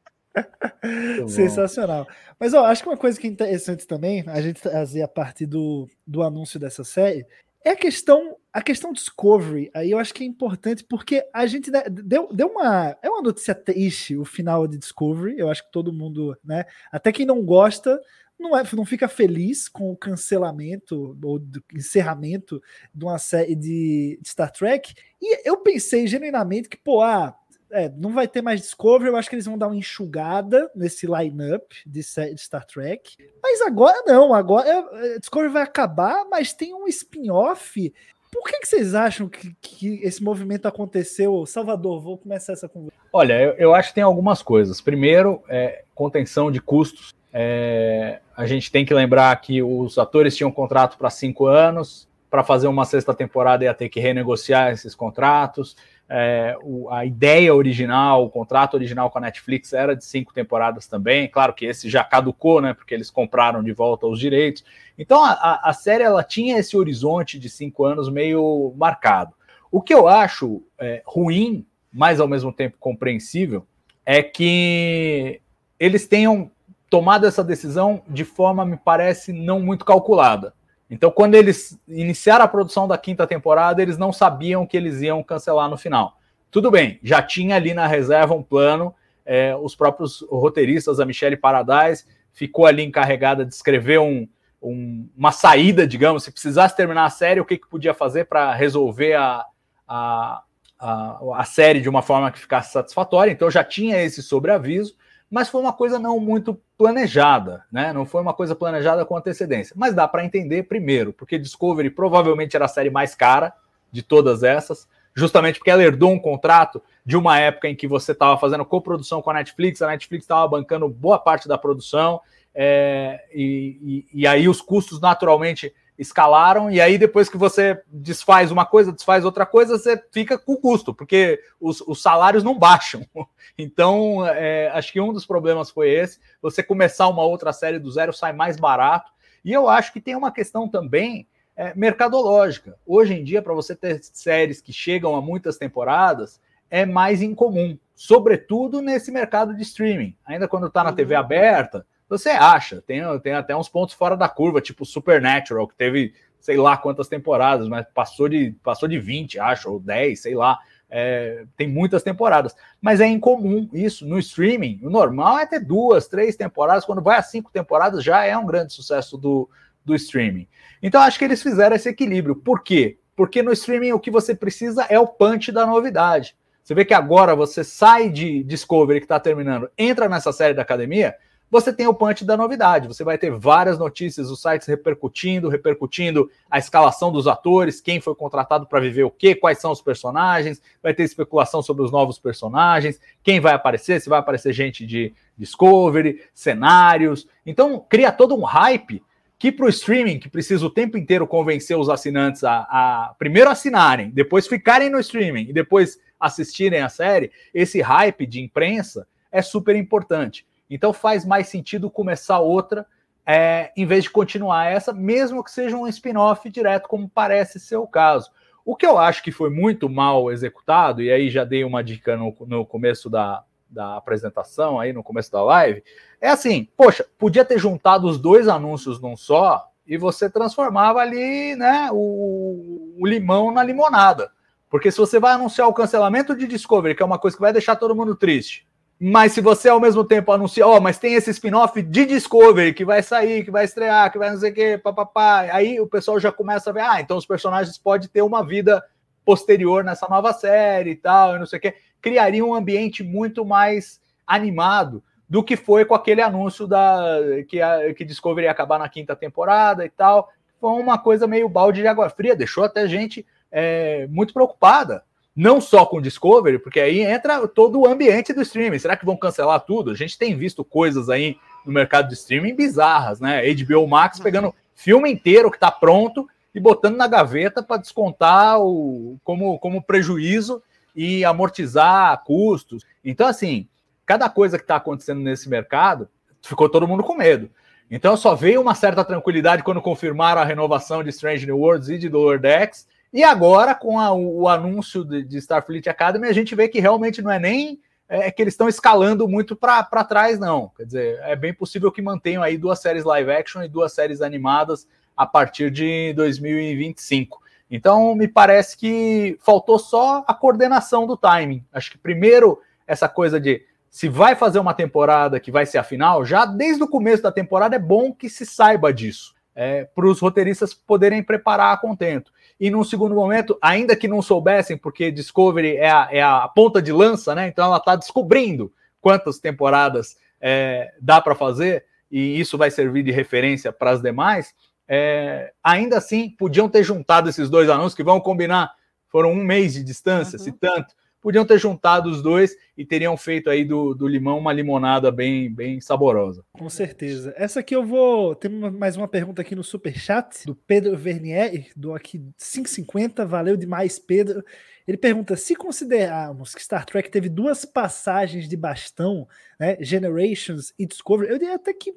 Sensacional. Mas ó, acho que uma coisa que é interessante também, a gente trazer a partir do, do anúncio dessa série, é a questão, a questão Discovery. Aí eu acho que é importante porque a gente deu, deu uma. É uma notícia triste o final de Discovery. Eu acho que todo mundo, né? Até quem não gosta, não, é, não fica feliz com o cancelamento ou encerramento de uma série de, de Star Trek. E eu pensei genuinamente que, pô, ah, é, não vai ter mais Discovery, eu acho que eles vão dar uma enxugada nesse lineup de, Star Trek. Mas agora não, agora é, Discovery vai acabar, mas tem um spin-off. Por que, que vocês acham que, que, esse movimento aconteceu? Salvador, vou começar essa conversa. Olha, eu, eu acho que tem algumas coisas. Primeiro, é, contenção de custos. É, a gente tem que lembrar que os atores tinham contrato para cinco anos, para fazer uma sexta temporada ia ter que renegociar esses contratos é, o, a ideia original, o contrato original com a Netflix era de cinco temporadas também. Claro que esse já caducou, né? Porque eles compraram de volta os direitos. Então a, a série ela tinha esse horizonte de cinco anos meio marcado. O que eu acho é, ruim, mas ao mesmo tempo compreensível, é que eles tenham tomado essa decisão de forma, me parece, não muito calculada. Então, quando eles iniciaram a produção da quinta temporada, eles não sabiam que eles iam cancelar no final. Tudo bem, já tinha ali na reserva um plano, é, os próprios roteiristas, a Michelle Paradise, ficou ali encarregada de escrever um, um, uma saída, digamos, se precisasse terminar a série, o que, que podia fazer para resolver a, a, a, a série de uma forma que ficasse satisfatória. Então, já tinha esse sobreaviso mas foi uma coisa não muito planejada, né? Não foi uma coisa planejada com antecedência. Mas dá para entender primeiro, porque Discovery provavelmente era a série mais cara de todas essas, justamente porque ela herdou um contrato de uma época em que você estava fazendo coprodução com a Netflix, a Netflix estava bancando boa parte da produção, é, e, e, e aí os custos naturalmente escalaram, e aí depois que você desfaz uma coisa, desfaz outra coisa, você fica com o custo, porque os, os salários não baixam. Então, é, acho que um dos problemas foi esse. Você começar uma outra série do zero sai mais barato. E eu acho que tem uma questão também é, mercadológica. Hoje em dia, para você ter séries que chegam a muitas temporadas, é mais incomum, sobretudo nesse mercado de streaming. Ainda quando está na TV uhum. aberta, você acha, tem, tem até uns pontos fora da curva, tipo Supernatural, que teve sei lá quantas temporadas, mas passou de, passou de 20, acho, ou 10, sei lá. É, tem muitas temporadas, mas é incomum isso no streaming. O normal é ter duas, três temporadas. Quando vai a cinco temporadas, já é um grande sucesso do, do streaming. Então, acho que eles fizeram esse equilíbrio. Por quê? Porque no streaming o que você precisa é o punch da novidade. Você vê que agora você sai de Discovery que está terminando, entra nessa série da academia, você tem o punch da novidade. Você vai ter várias notícias, os sites repercutindo, repercutindo a escalação dos atores, quem foi contratado para viver o quê, quais são os personagens, vai ter especulação sobre os novos personagens, quem vai aparecer, se vai aparecer gente de Discovery, cenários. Então, cria todo um hype que para o streaming, que precisa o tempo inteiro convencer os assinantes a, a primeiro assinarem, depois ficarem no streaming e depois assistirem a série, esse hype de imprensa é super importante. Então faz mais sentido começar outra é, em vez de continuar essa, mesmo que seja um spin-off direto, como parece ser o caso. O que eu acho que foi muito mal executado, e aí já dei uma dica no, no começo da, da apresentação, aí no começo da live, é assim: poxa, podia ter juntado os dois anúncios num só e você transformava ali né, o, o limão na limonada. Porque se você vai anunciar o cancelamento de Discovery, que é uma coisa que vai deixar todo mundo triste, mas se você ao mesmo tempo anuncia, ó, oh, mas tem esse spin-off de Discovery que vai sair, que vai estrear, que vai não sei o quê, papapá, aí o pessoal já começa a ver, ah, então os personagens podem ter uma vida posterior nessa nova série e tal, e não sei o quê. Criaria um ambiente muito mais animado do que foi com aquele anúncio da que, a, que Discovery ia acabar na quinta temporada e tal. Foi uma coisa meio balde de água fria, deixou até gente é, muito preocupada não só com Discovery, porque aí entra todo o ambiente do streaming. Será que vão cancelar tudo? A gente tem visto coisas aí no mercado de streaming bizarras, né? HBO Max pegando filme inteiro que está pronto e botando na gaveta para descontar o, como, como prejuízo e amortizar custos. Então, assim, cada coisa que está acontecendo nesse mercado, ficou todo mundo com medo. Então, só veio uma certa tranquilidade quando confirmaram a renovação de Strange New Worlds e de Lower Decks e agora, com a, o anúncio de, de, Starfleet Academy, a gente vê que realmente não é nem é, que eles estão escalando muito para trás, não. Quer dizer, é bem possível que mantenham aí duas séries live action e duas séries animadas a partir de 2025. Então, me parece que faltou só a coordenação do timing. Acho que primeiro essa coisa de se vai fazer uma temporada que vai ser a final, já desde o começo da temporada é bom que se saiba disso, é, para os roteiristas poderem preparar a contento e num segundo momento, ainda que não soubessem, porque Discovery é a, é a ponta de lança, né? Então ela está descobrindo quantas temporadas é, dá para fazer, e isso vai servir de referência para as demais. É, ainda assim, podiam ter juntado esses dois anúncios que vão combinar, foram um mês de distância, uhum. se tanto, podiam ter juntado os dois e teriam feito aí do, do limão uma limonada bem, bem saborosa. Com certeza. Essa aqui eu vou. Tem mais uma pergunta aqui no super chat do Pedro Vernier, do aqui 550. Valeu demais, Pedro. Ele pergunta: se considerarmos que Star Trek teve duas passagens de bastão, né, Generations e Discovery, eu diria até que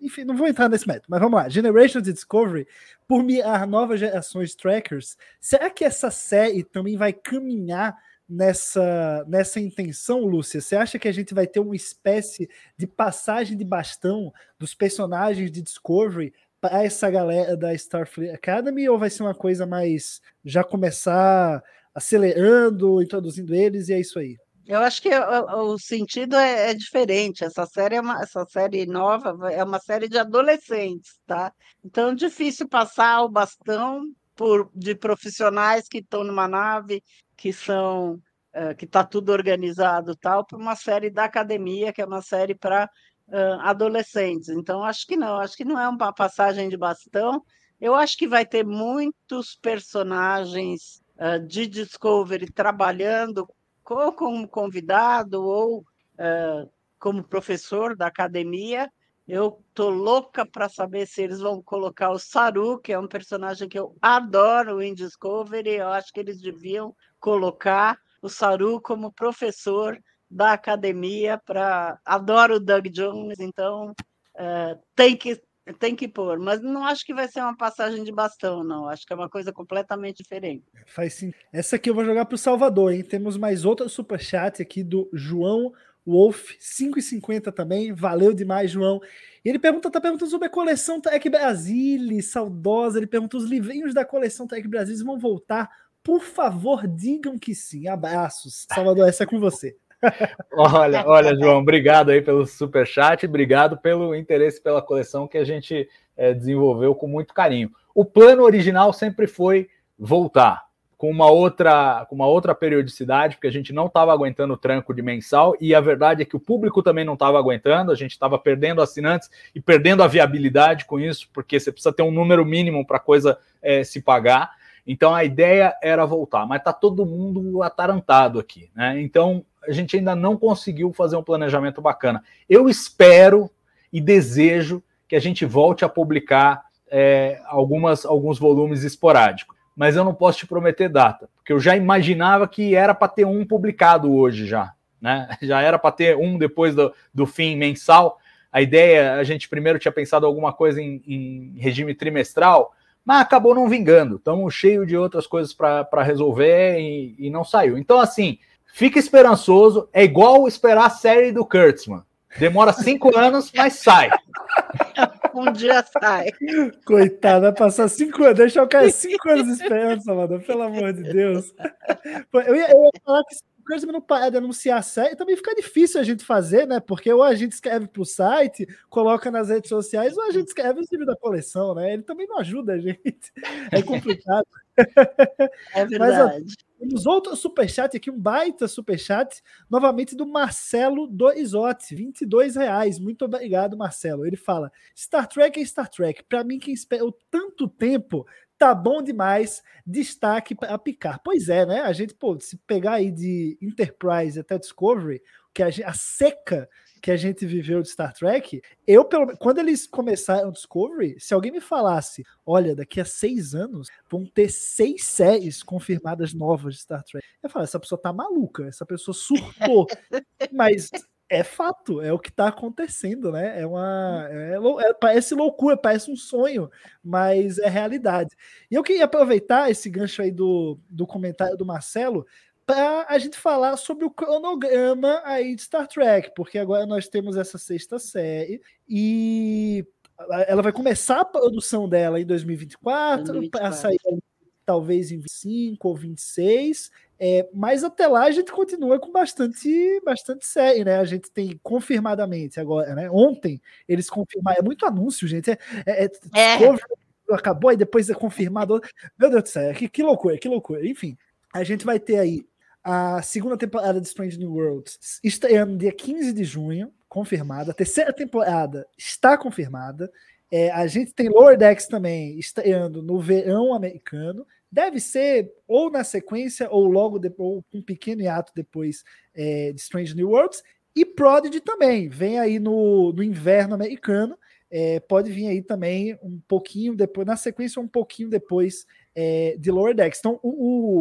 enfim, não vou entrar nesse método, mas vamos lá. Generations e Discovery, por mirar novas gerações de trackers, será que essa série também vai caminhar nessa, nessa intenção, Lúcia? Você acha que a gente vai ter uma espécie de passagem de bastão dos personagens de Discovery para essa galera da Starfleet Academy ou vai ser uma coisa mais já começar acelerando, introduzindo eles e é isso aí? Eu acho que o, o sentido é, é, diferente. Essa série é uma, essa série nova é uma série de adolescentes, tá? Então é difícil passar o bastão por, de profissionais que estão numa nave que são uh, que está tudo organizado tal, para uma série da academia, que é uma série para uh, adolescentes. Então, acho que não, acho que não é uma passagem de bastão. Eu acho que vai ter muitos personagens uh, de Discovery trabalhando ou como convidado ou como professor da academia. Eu tô louca para saber se eles vão colocar o Saru, que é um personagem que eu adoro em Discovery. Eu acho que eles deviam colocar o Saru como professor da academia para adoro o Doug Jones, então é, tem que tem que pôr, mas não acho que vai ser uma passagem de bastão, não. Acho que é uma coisa completamente diferente. Faz sim. Essa aqui eu vou jogar para o Salvador, hein? Temos mais outro superchat aqui do João Wolf, 5,50 também. Valeu demais, João. E ele pergunta, tá perguntando sobre a coleção Tech Brasil, saudosa. Ele pergunta: os livrinhos da coleção Tech Brasil vão voltar? Por favor, digam que sim. Abraços. Salvador, essa é com você. olha, olha, João, obrigado aí pelo super chat, obrigado pelo interesse pela coleção que a gente é, desenvolveu com muito carinho. O plano original sempre foi voltar com uma outra com uma outra periodicidade, porque a gente não estava aguentando o tranco de mensal e a verdade é que o público também não estava aguentando, a gente estava perdendo assinantes e perdendo a viabilidade com isso, porque você precisa ter um número mínimo para a coisa é, se pagar. Então a ideia era voltar, mas está todo mundo atarantado aqui, né? Então a gente ainda não conseguiu fazer um planejamento bacana. Eu espero e desejo que a gente volte a publicar é, algumas, alguns volumes esporádicos, mas eu não posso te prometer data, porque eu já imaginava que era para ter um publicado hoje já, né? Já era para ter um depois do, do fim mensal. A ideia, a gente primeiro tinha pensado alguma coisa em, em regime trimestral, mas acabou não vingando. Estamos cheio de outras coisas para resolver e, e, não saiu. Então, assim, fica esperançoso. É igual esperar a série do Kurtzman. Demora cinco anos, mas sai. Um dia sai. Coitada, vai passar cinco anos. Deixa eu cair cinco anos esperando, Salvador, pelo amor de Deus. Eu ia, eu ia falar que coisa não para de anunciar série, também fica difícil a gente fazer, né? Porque ou a gente escreve para o site, coloca nas redes sociais, ou a gente escreve os livros da coleção, né? Ele também não ajuda a gente. É complicado. É verdade. Mas, temos outro superchat aqui, um baita superchat, novamente do Marcelo do Isote, 22 reais. Muito obrigado, Marcelo. Ele fala: Star Trek é Star Trek. Para mim, quem esperou tanto tempo tá bom demais, destaque para picar. Pois é, né? A gente, pô, se pegar aí de Enterprise até Discovery, que a, a seca que a gente viveu de Star Trek, eu, pelo quando eles começaram o Discovery, se alguém me falasse, olha, daqui a seis anos vão ter seis séries confirmadas novas de Star Trek, eu falo, essa pessoa tá maluca, essa pessoa surtou. Mas é fato, é o que está acontecendo, né? É uma. É, é, parece loucura, parece um sonho, mas é realidade. E eu queria aproveitar esse gancho aí do, do comentário do Marcelo para a gente falar sobre o cronograma aí de Star Trek, porque agora nós temos essa sexta série e ela vai começar a produção dela em 2024, para sair talvez em 25 ou 26. É, mas até lá a gente continua com bastante, bastante série, né? A gente tem confirmadamente agora, né? Ontem eles confirmaram, é muito anúncio, gente. É, é, é, é. acabou e depois é confirmado. Meu Deus do céu, que, que loucura, que loucura. Enfim, a gente vai ter aí a segunda temporada de Strange New Worlds estreando dia 15 de junho, confirmada. A terceira temporada está confirmada. É, a gente tem Lower Decks também estreando no verão americano deve ser ou na sequência ou logo depois, ou um pequeno hiato depois é, de Strange New Worlds. E Prodigy também, vem aí no, no inverno americano, é, pode vir aí também um pouquinho depois, na sequência um pouquinho depois é, de Lower Decks. Então o,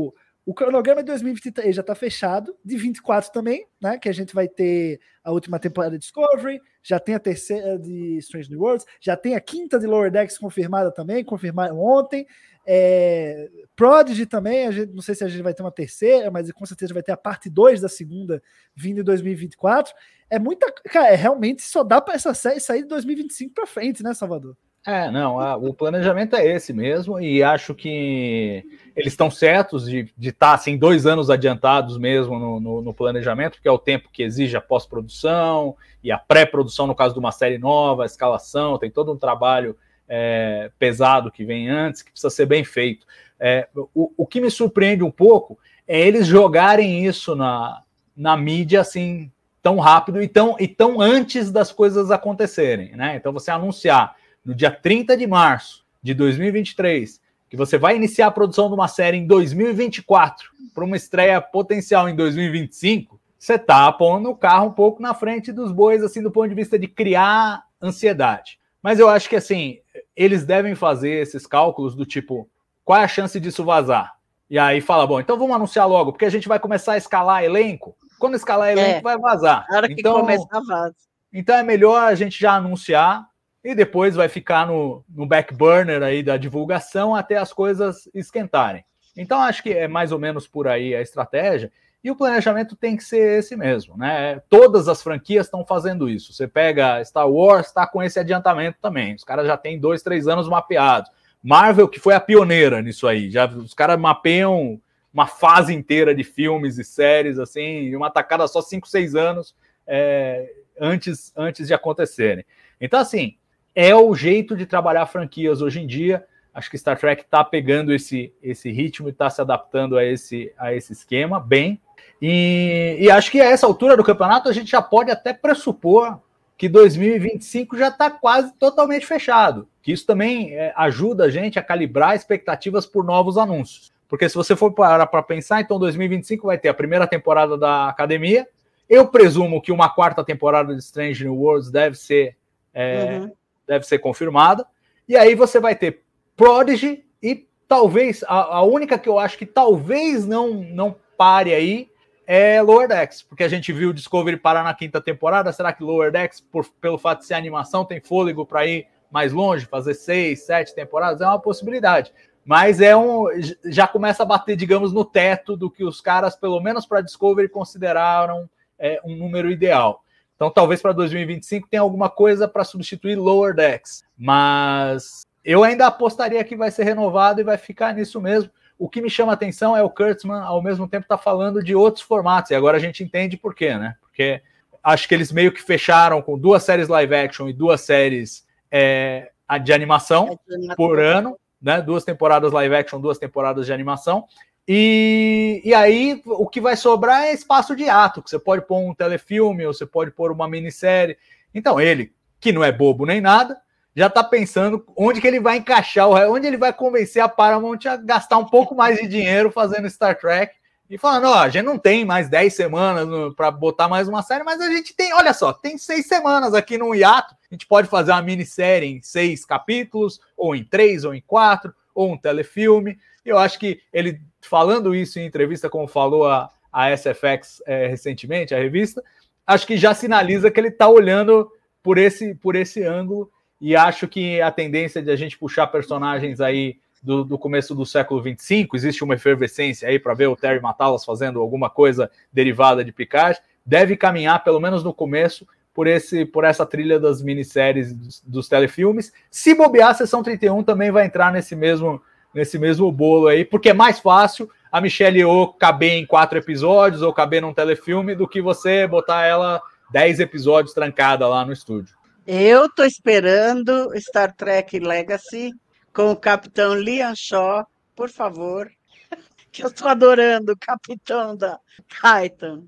o, o cronograma de 2023 já está fechado, de 24 também, né? Que a gente vai ter a última temporada de Discovery, já tem a terceira de Strange New Worlds, já tem a quinta de Lower Decks confirmada também, confirmaram ontem. É, Prodigy também, a gente, não sei se a gente vai ter uma terceira, mas com certeza vai ter a parte 2 da segunda vindo em 2024. É muita. Cara, é, realmente só dá para essa série sair de 2025 para frente, né, Salvador? É, não, a, o planejamento é esse mesmo, e acho que eles estão certos de estar tá, assim, dois anos adiantados mesmo no, no, no planejamento, que é o tempo que exige a pós-produção e a pré-produção, no caso de uma série nova, a escalação, tem todo um trabalho é, pesado que vem antes, que precisa ser bem feito. É, o, o que me surpreende um pouco é eles jogarem isso na, na mídia assim tão rápido e tão, e tão antes das coisas acontecerem, né? Então você anunciar no dia 30 de março de 2023 que você vai iniciar a produção de uma série em 2024 para uma estreia potencial em 2025, você tá pondo o carro um pouco na frente dos bois assim do ponto de vista de criar ansiedade. Mas eu acho que assim, eles devem fazer esses cálculos do tipo, qual é a chance disso vazar? E aí fala, bom, então vamos anunciar logo, porque a gente vai começar a escalar elenco. Quando escalar elenco, é, vai vazar. Na hora que então, começar, vaza. Então é melhor a gente já anunciar e depois vai ficar no, no back burner aí da divulgação até as coisas esquentarem. Então acho que é mais ou menos por aí a estratégia. E o planejamento tem que ser esse mesmo, né? Todas as franquias estão fazendo isso. Você pega Star Wars, está com esse adiantamento também. Os caras já têm dois, três anos mapeados. Marvel, que foi a pioneira nisso aí. Já os caras mapeiam uma fase inteira de filmes e séries, assim, uma tacada só 5, 6 anos é, antes, antes de acontecerem. Então, assim, é o jeito de trabalhar franquias hoje em dia. Acho que Star Trek está pegando esse, esse ritmo e está se adaptando a esse, a esse esquema bem. E, e acho que a essa altura do campeonato a gente já pode até pressupor que 2025 já está quase totalmente fechado. Que isso também é, ajuda a gente a calibrar expectativas por novos anúncios. Porque se você for parar para pensar, então 2025 vai ter a primeira temporada da academia. Eu presumo que uma quarta temporada de Strange New Worlds deve ser, é, uhum. Deve ser confirmada. E aí você vai ter Prodigy e talvez a, a única que eu acho que talvez não, não pare aí é Lower Decks, porque a gente viu Discovery parar na quinta temporada. Será que Lower Decks, por, pelo fato de ser animação, tem fôlego para ir mais longe, fazer seis, sete temporadas? É uma possibilidade. Mas é um. Já começa a bater, digamos, no teto do que os caras, pelo menos para Discovery, consideraram é, um número ideal. Então, talvez para 2025 tenha alguma coisa para substituir Lower Decks. Mas eu ainda apostaria que vai ser renovado e vai ficar nisso mesmo. O que me chama a atenção é o Kurtzman, ao mesmo tempo, tá falando de outros formatos, e agora a gente entende por quê, né? Porque acho que eles meio que fecharam com duas séries live action e duas séries é, de animação é por ano, né? Duas temporadas live action, duas temporadas de animação. E, e aí o que vai sobrar é espaço de ato, que você pode pôr um telefilme, ou você pode pôr uma minissérie. Então, ele, que não é bobo nem nada, já está pensando onde que ele vai encaixar, onde ele vai convencer a Paramount a gastar um pouco mais de dinheiro fazendo Star Trek e falando, ó, a gente não tem mais 10 semanas para botar mais uma série, mas a gente tem, olha só, tem seis semanas aqui no hiato, a gente pode fazer uma minissérie em seis capítulos, ou em três, ou em quatro, ou um telefilme. Eu acho que ele, falando isso em entrevista, como falou a, a SFX é, recentemente, a revista, acho que já sinaliza que ele está olhando por esse, por esse ângulo e acho que a tendência de a gente puxar personagens aí do, do começo do século 25, existe uma efervescência aí para ver o Terry Matalas fazendo alguma coisa derivada de Picard, deve caminhar, pelo menos no começo, por, esse, por essa trilha das minisséries dos, dos telefilmes. Se bobear, a sessão 31 também vai entrar nesse mesmo, nesse mesmo bolo aí, porque é mais fácil a Michelle ou caber em quatro episódios ou caber num telefilme do que você botar ela dez episódios trancada lá no estúdio. Eu estou esperando Star Trek Legacy com o capitão Liam Shaw, por favor, que eu estou adorando o capitão da Titan.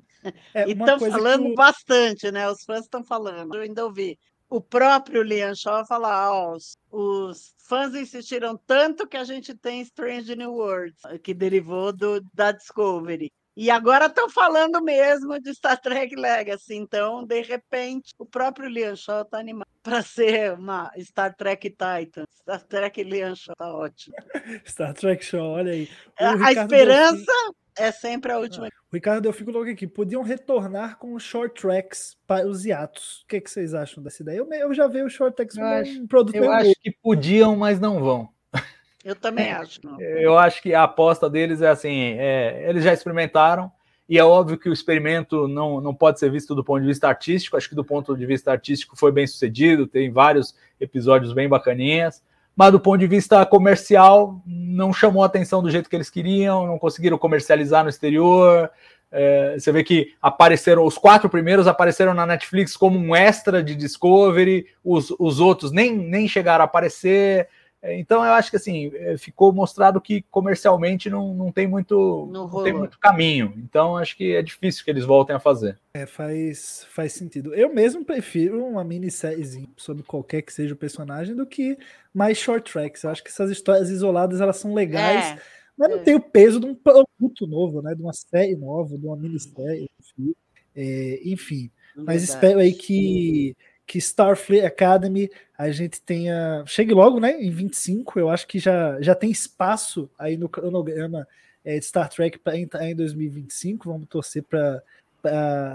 É, e estão falando que... bastante, né? Os fãs estão falando. Eu ainda ouvi o próprio Liam Shaw falar: ó, os, os, fãs insistiram tanto que a gente tem Strange New Worlds, que derivou do, da Discovery. E agora estão falando mesmo de Star Trek Legacy. Então, de repente, o próprio Liam Shaw está animado para ser uma Star Trek Titan. Star Trek Liam Shaw está ótimo. Star Trek Shaw, olha aí. O a Ricardo esperança. É sempre a última. Ah, o Ricardo, eu fico logo aqui. Podiam retornar com short tracks para os hiatos. O que, é que vocês acham dessa ideia? Eu, eu já vi o short tracks como um produto. Eu acho que podiam, mas não vão. Eu também é, acho. Não. Eu acho que a aposta deles é assim: é, eles já experimentaram, e é óbvio que o experimento não, não pode ser visto do ponto de vista artístico. Acho que do ponto de vista artístico foi bem sucedido, tem vários episódios bem bacaninhas, mas do ponto de vista comercial não chamou a atenção do jeito que eles queriam, não conseguiram comercializar no exterior. É, você vê que apareceram, os quatro primeiros apareceram na Netflix como um extra de Discovery, os, os outros nem, nem chegaram a aparecer. É, então eu acho que assim é, ficou mostrado que comercialmente não, não tem muito Não não tem muito caminho. Então acho que é difícil que eles voltem a fazer. É, faz, faz sentido. Eu mesmo prefiro uma minissérie sobre qualquer que seja o personagem do que mais short tracks. Eu acho que essas histórias isoladas elas são legais, É, mas não é. tem o peso de um produto novo, né? De uma série nova, de uma minissérie. enfim. É, enfim, mas espero aí que, que Starfleet Academy a gente tenha. Chegue logo, né? Em 25. Eu acho que já, já tem espaço aí no cronograma é, de Star Trek para entrar em 2025. Vamos torcer para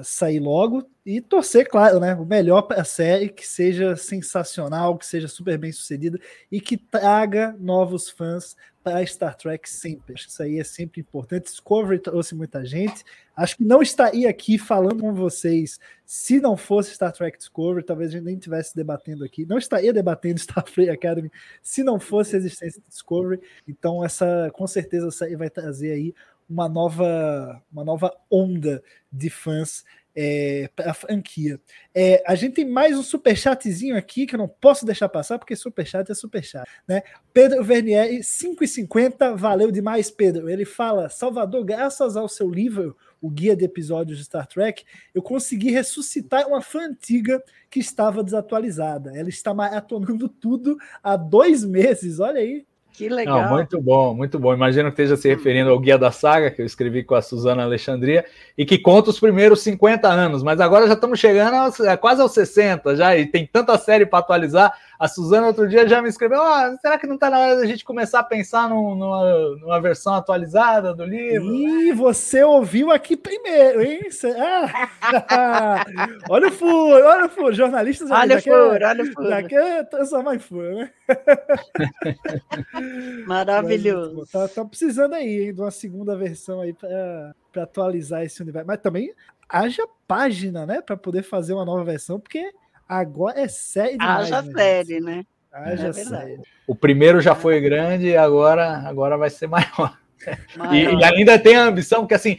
sair logo e torcer, claro, né? O melhor para a série, que seja sensacional, que seja super bem sucedida e que traga novos fãs para Star Trek sempre. Acho que isso aí é sempre importante. Discovery trouxe muita gente. Acho que não estaria aqui falando com vocês se não fosse Star Trek Discovery. Talvez a gente nem estivesse debatendo aqui. Não estaria debatendo Starfleet Academy se não fosse a existência de Discovery. Então, essa com certeza essa vai trazer aí uma nova, uma nova onda de fãs é, para a franquia. É, a gente tem mais um superchatzinho aqui que eu não posso deixar passar, porque superchat é superchat, né? Pedro Vernieri, 5,50, valeu demais, Pedro. Ele fala: Salvador, graças ao seu livro, o Guia de Episódios de Star Trek, eu consegui ressuscitar uma fã antiga que estava desatualizada. Ela está maratonando tudo há dois meses, olha aí. Que legal. Não, muito bom, muito bom. Imagino que esteja se referindo ao Guia da Saga, que eu escrevi com a Suzana Alexandria, e que conta os primeiros 50 anos, mas agora já estamos chegando aos, é, quase aos 60 já, e tem tanta série para atualizar. A Suzana outro dia já me escreveu: "Ah, será que não está na hora da gente começar a pensar num- numa, numa versão atualizada do livro? Ih, você ouviu aqui primeiro, hein? Cê- Ah! olha o furo, olha o furo. Jornalistas Olha o quer- furo, olha o furo. quer transformar em furo, né? Maravilhoso. Mas, Tá, tá precisando aí hein, de uma segunda versão aí para atualizar esse universo. Mas também haja página, né? Para poder fazer uma nova versão, porque agora é série demais. Haja né, série, né? Haja É verdade. série. O primeiro já foi grande e agora, agora vai ser maior. E, Maior. e ainda tem a ambição, porque assim,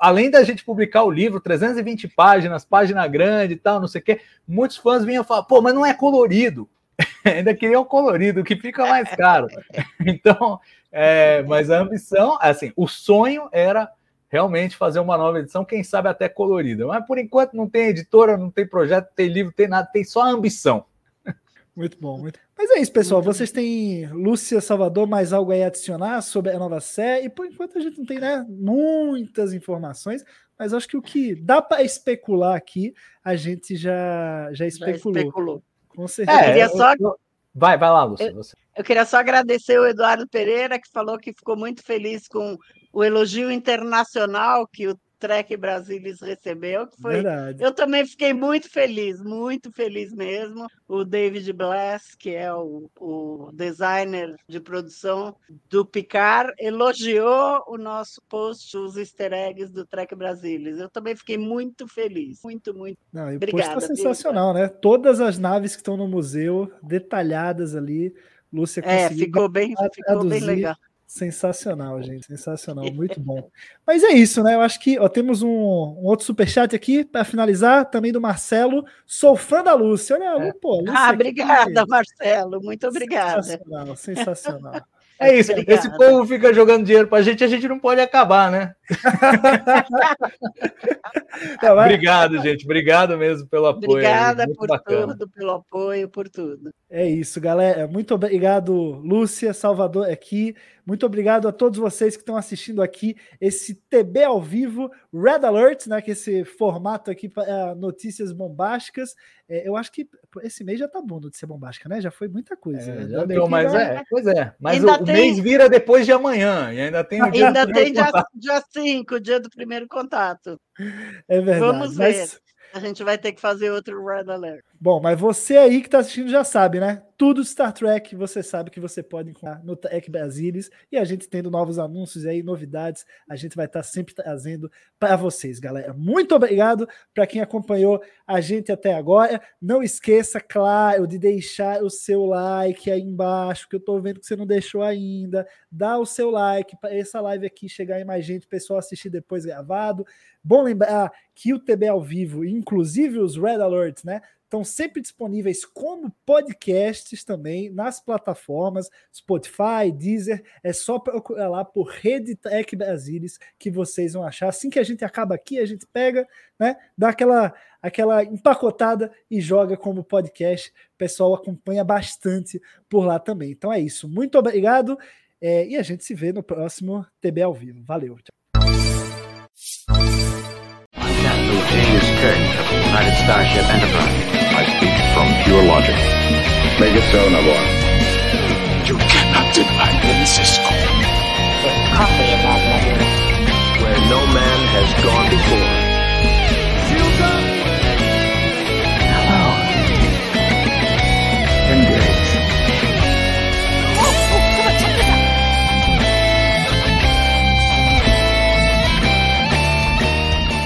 além da gente publicar o livro, 320 páginas, página grande e tal, não sei o quê, muitos fãs vinham falar, pô, mas não é colorido. ainda queriam colorido, o que fica mais caro. então, é, mas a ambição, assim, o sonho era realmente fazer uma nova edição, quem sabe até colorida. Mas por enquanto não tem editora, não tem projeto, não tem livro, não tem nada, tem só a ambição. Muito bom, muito. Mas é isso, pessoal. Vocês têm Lúcia Salvador, mais algo aí a adicionar sobre a nova série? E por enquanto a gente não tem né, muitas informações, mas acho que o que dá para especular aqui, a gente já, já Já especulou. especulou. Com certeza. Eu queria eu- só- eu- Vai, vai lá, Lúcia. você. Eu queria só agradecer o Eduardo Pereira, que falou que ficou muito feliz com o elogio internacional que o Trek Brasilis recebeu, que foi Verdade. Eu também fiquei muito feliz, muito feliz mesmo. O David Blass, que é o, o designer de produção do Picard, elogiou o nosso post, os easter eggs do Trek Brasilis. Eu também fiquei muito feliz, muito, muito. Não, e o Obrigada, post tá sensacional, né? Todas as naves que estão no museu, detalhadas ali. Lúcia É, conseguiu ficou bem, ficou bem legal. Sensacional, gente. Sensacional. Muito bom. Mas é isso, né? Eu acho que ó, temos um, um outro superchat aqui para finalizar, também do Marcelo. Sou fã da Lúcia. Olha, pô, Lúcia Ah, aqui- obrigada, Marcelo, muito obrigada. Sensacional, sensacional. É isso, Obrigada. esse povo fica jogando dinheiro pra gente, a gente não pode acabar, né? Vai- Obrigado, gente. Obrigado mesmo pelo apoio. Obrigada muito por bacana. tudo, pelo apoio, por tudo. É isso, galera. Muito obrigado, Lúcia, Salvador aqui. Muito obrigado a todos vocês que estão assistindo aqui esse TB ao vivo, Red Alert, né? Que é esse formato aqui para notícias bombásticas. É, eu acho que esse mês já tá bom notícia bombástica, né? Já foi muita coisa. É, né? já deu, mas vai- é, pois é. Mas Ainda o, o tem- mês vira depois de amanhã e ainda tem o dia Ainda do tem dia 5, dia do primeiro contato. É verdade. Vamos ver. mas- A gente vai ter que fazer outro Red Alert. Bom, mas você aí que está assistindo já sabe, né? Tudo Star Trek você sabe que você pode encontrar no Trek Brasilis e a gente tendo novos anúncios aí, novidades, a gente vai estar sempre trazendo para vocês, galera. Muito obrigado para quem acompanhou a gente até agora. Não esqueça, claro, de deixar o seu like aí embaixo, que eu estou vendo que você não deixou ainda. Dá o seu like para essa live aqui chegar em mais gente, o pessoal assistir depois gravado. Bom lembrar que o TB ao vivo, inclusive os Red Alerts, né? Estão sempre disponíveis como podcasts também nas plataformas Spotify, Deezer. É só procurar lá por Rede Tech Brasilis que vocês vão achar. Assim que a gente acaba aqui, a gente pega, né, dá aquela aquela empacotada e joga como podcast. O pessoal acompanha bastante por lá também. Então é isso. Muito obrigado é, e a gente se vê no próximo TB ao vivo. Valeu. Tchau. James Kirk of United Starship Enterprise. I speak from pure logic. Make it so, Nabor. You cannot deny me, Cisco. There's coffee in that letter. Where no man has gone before.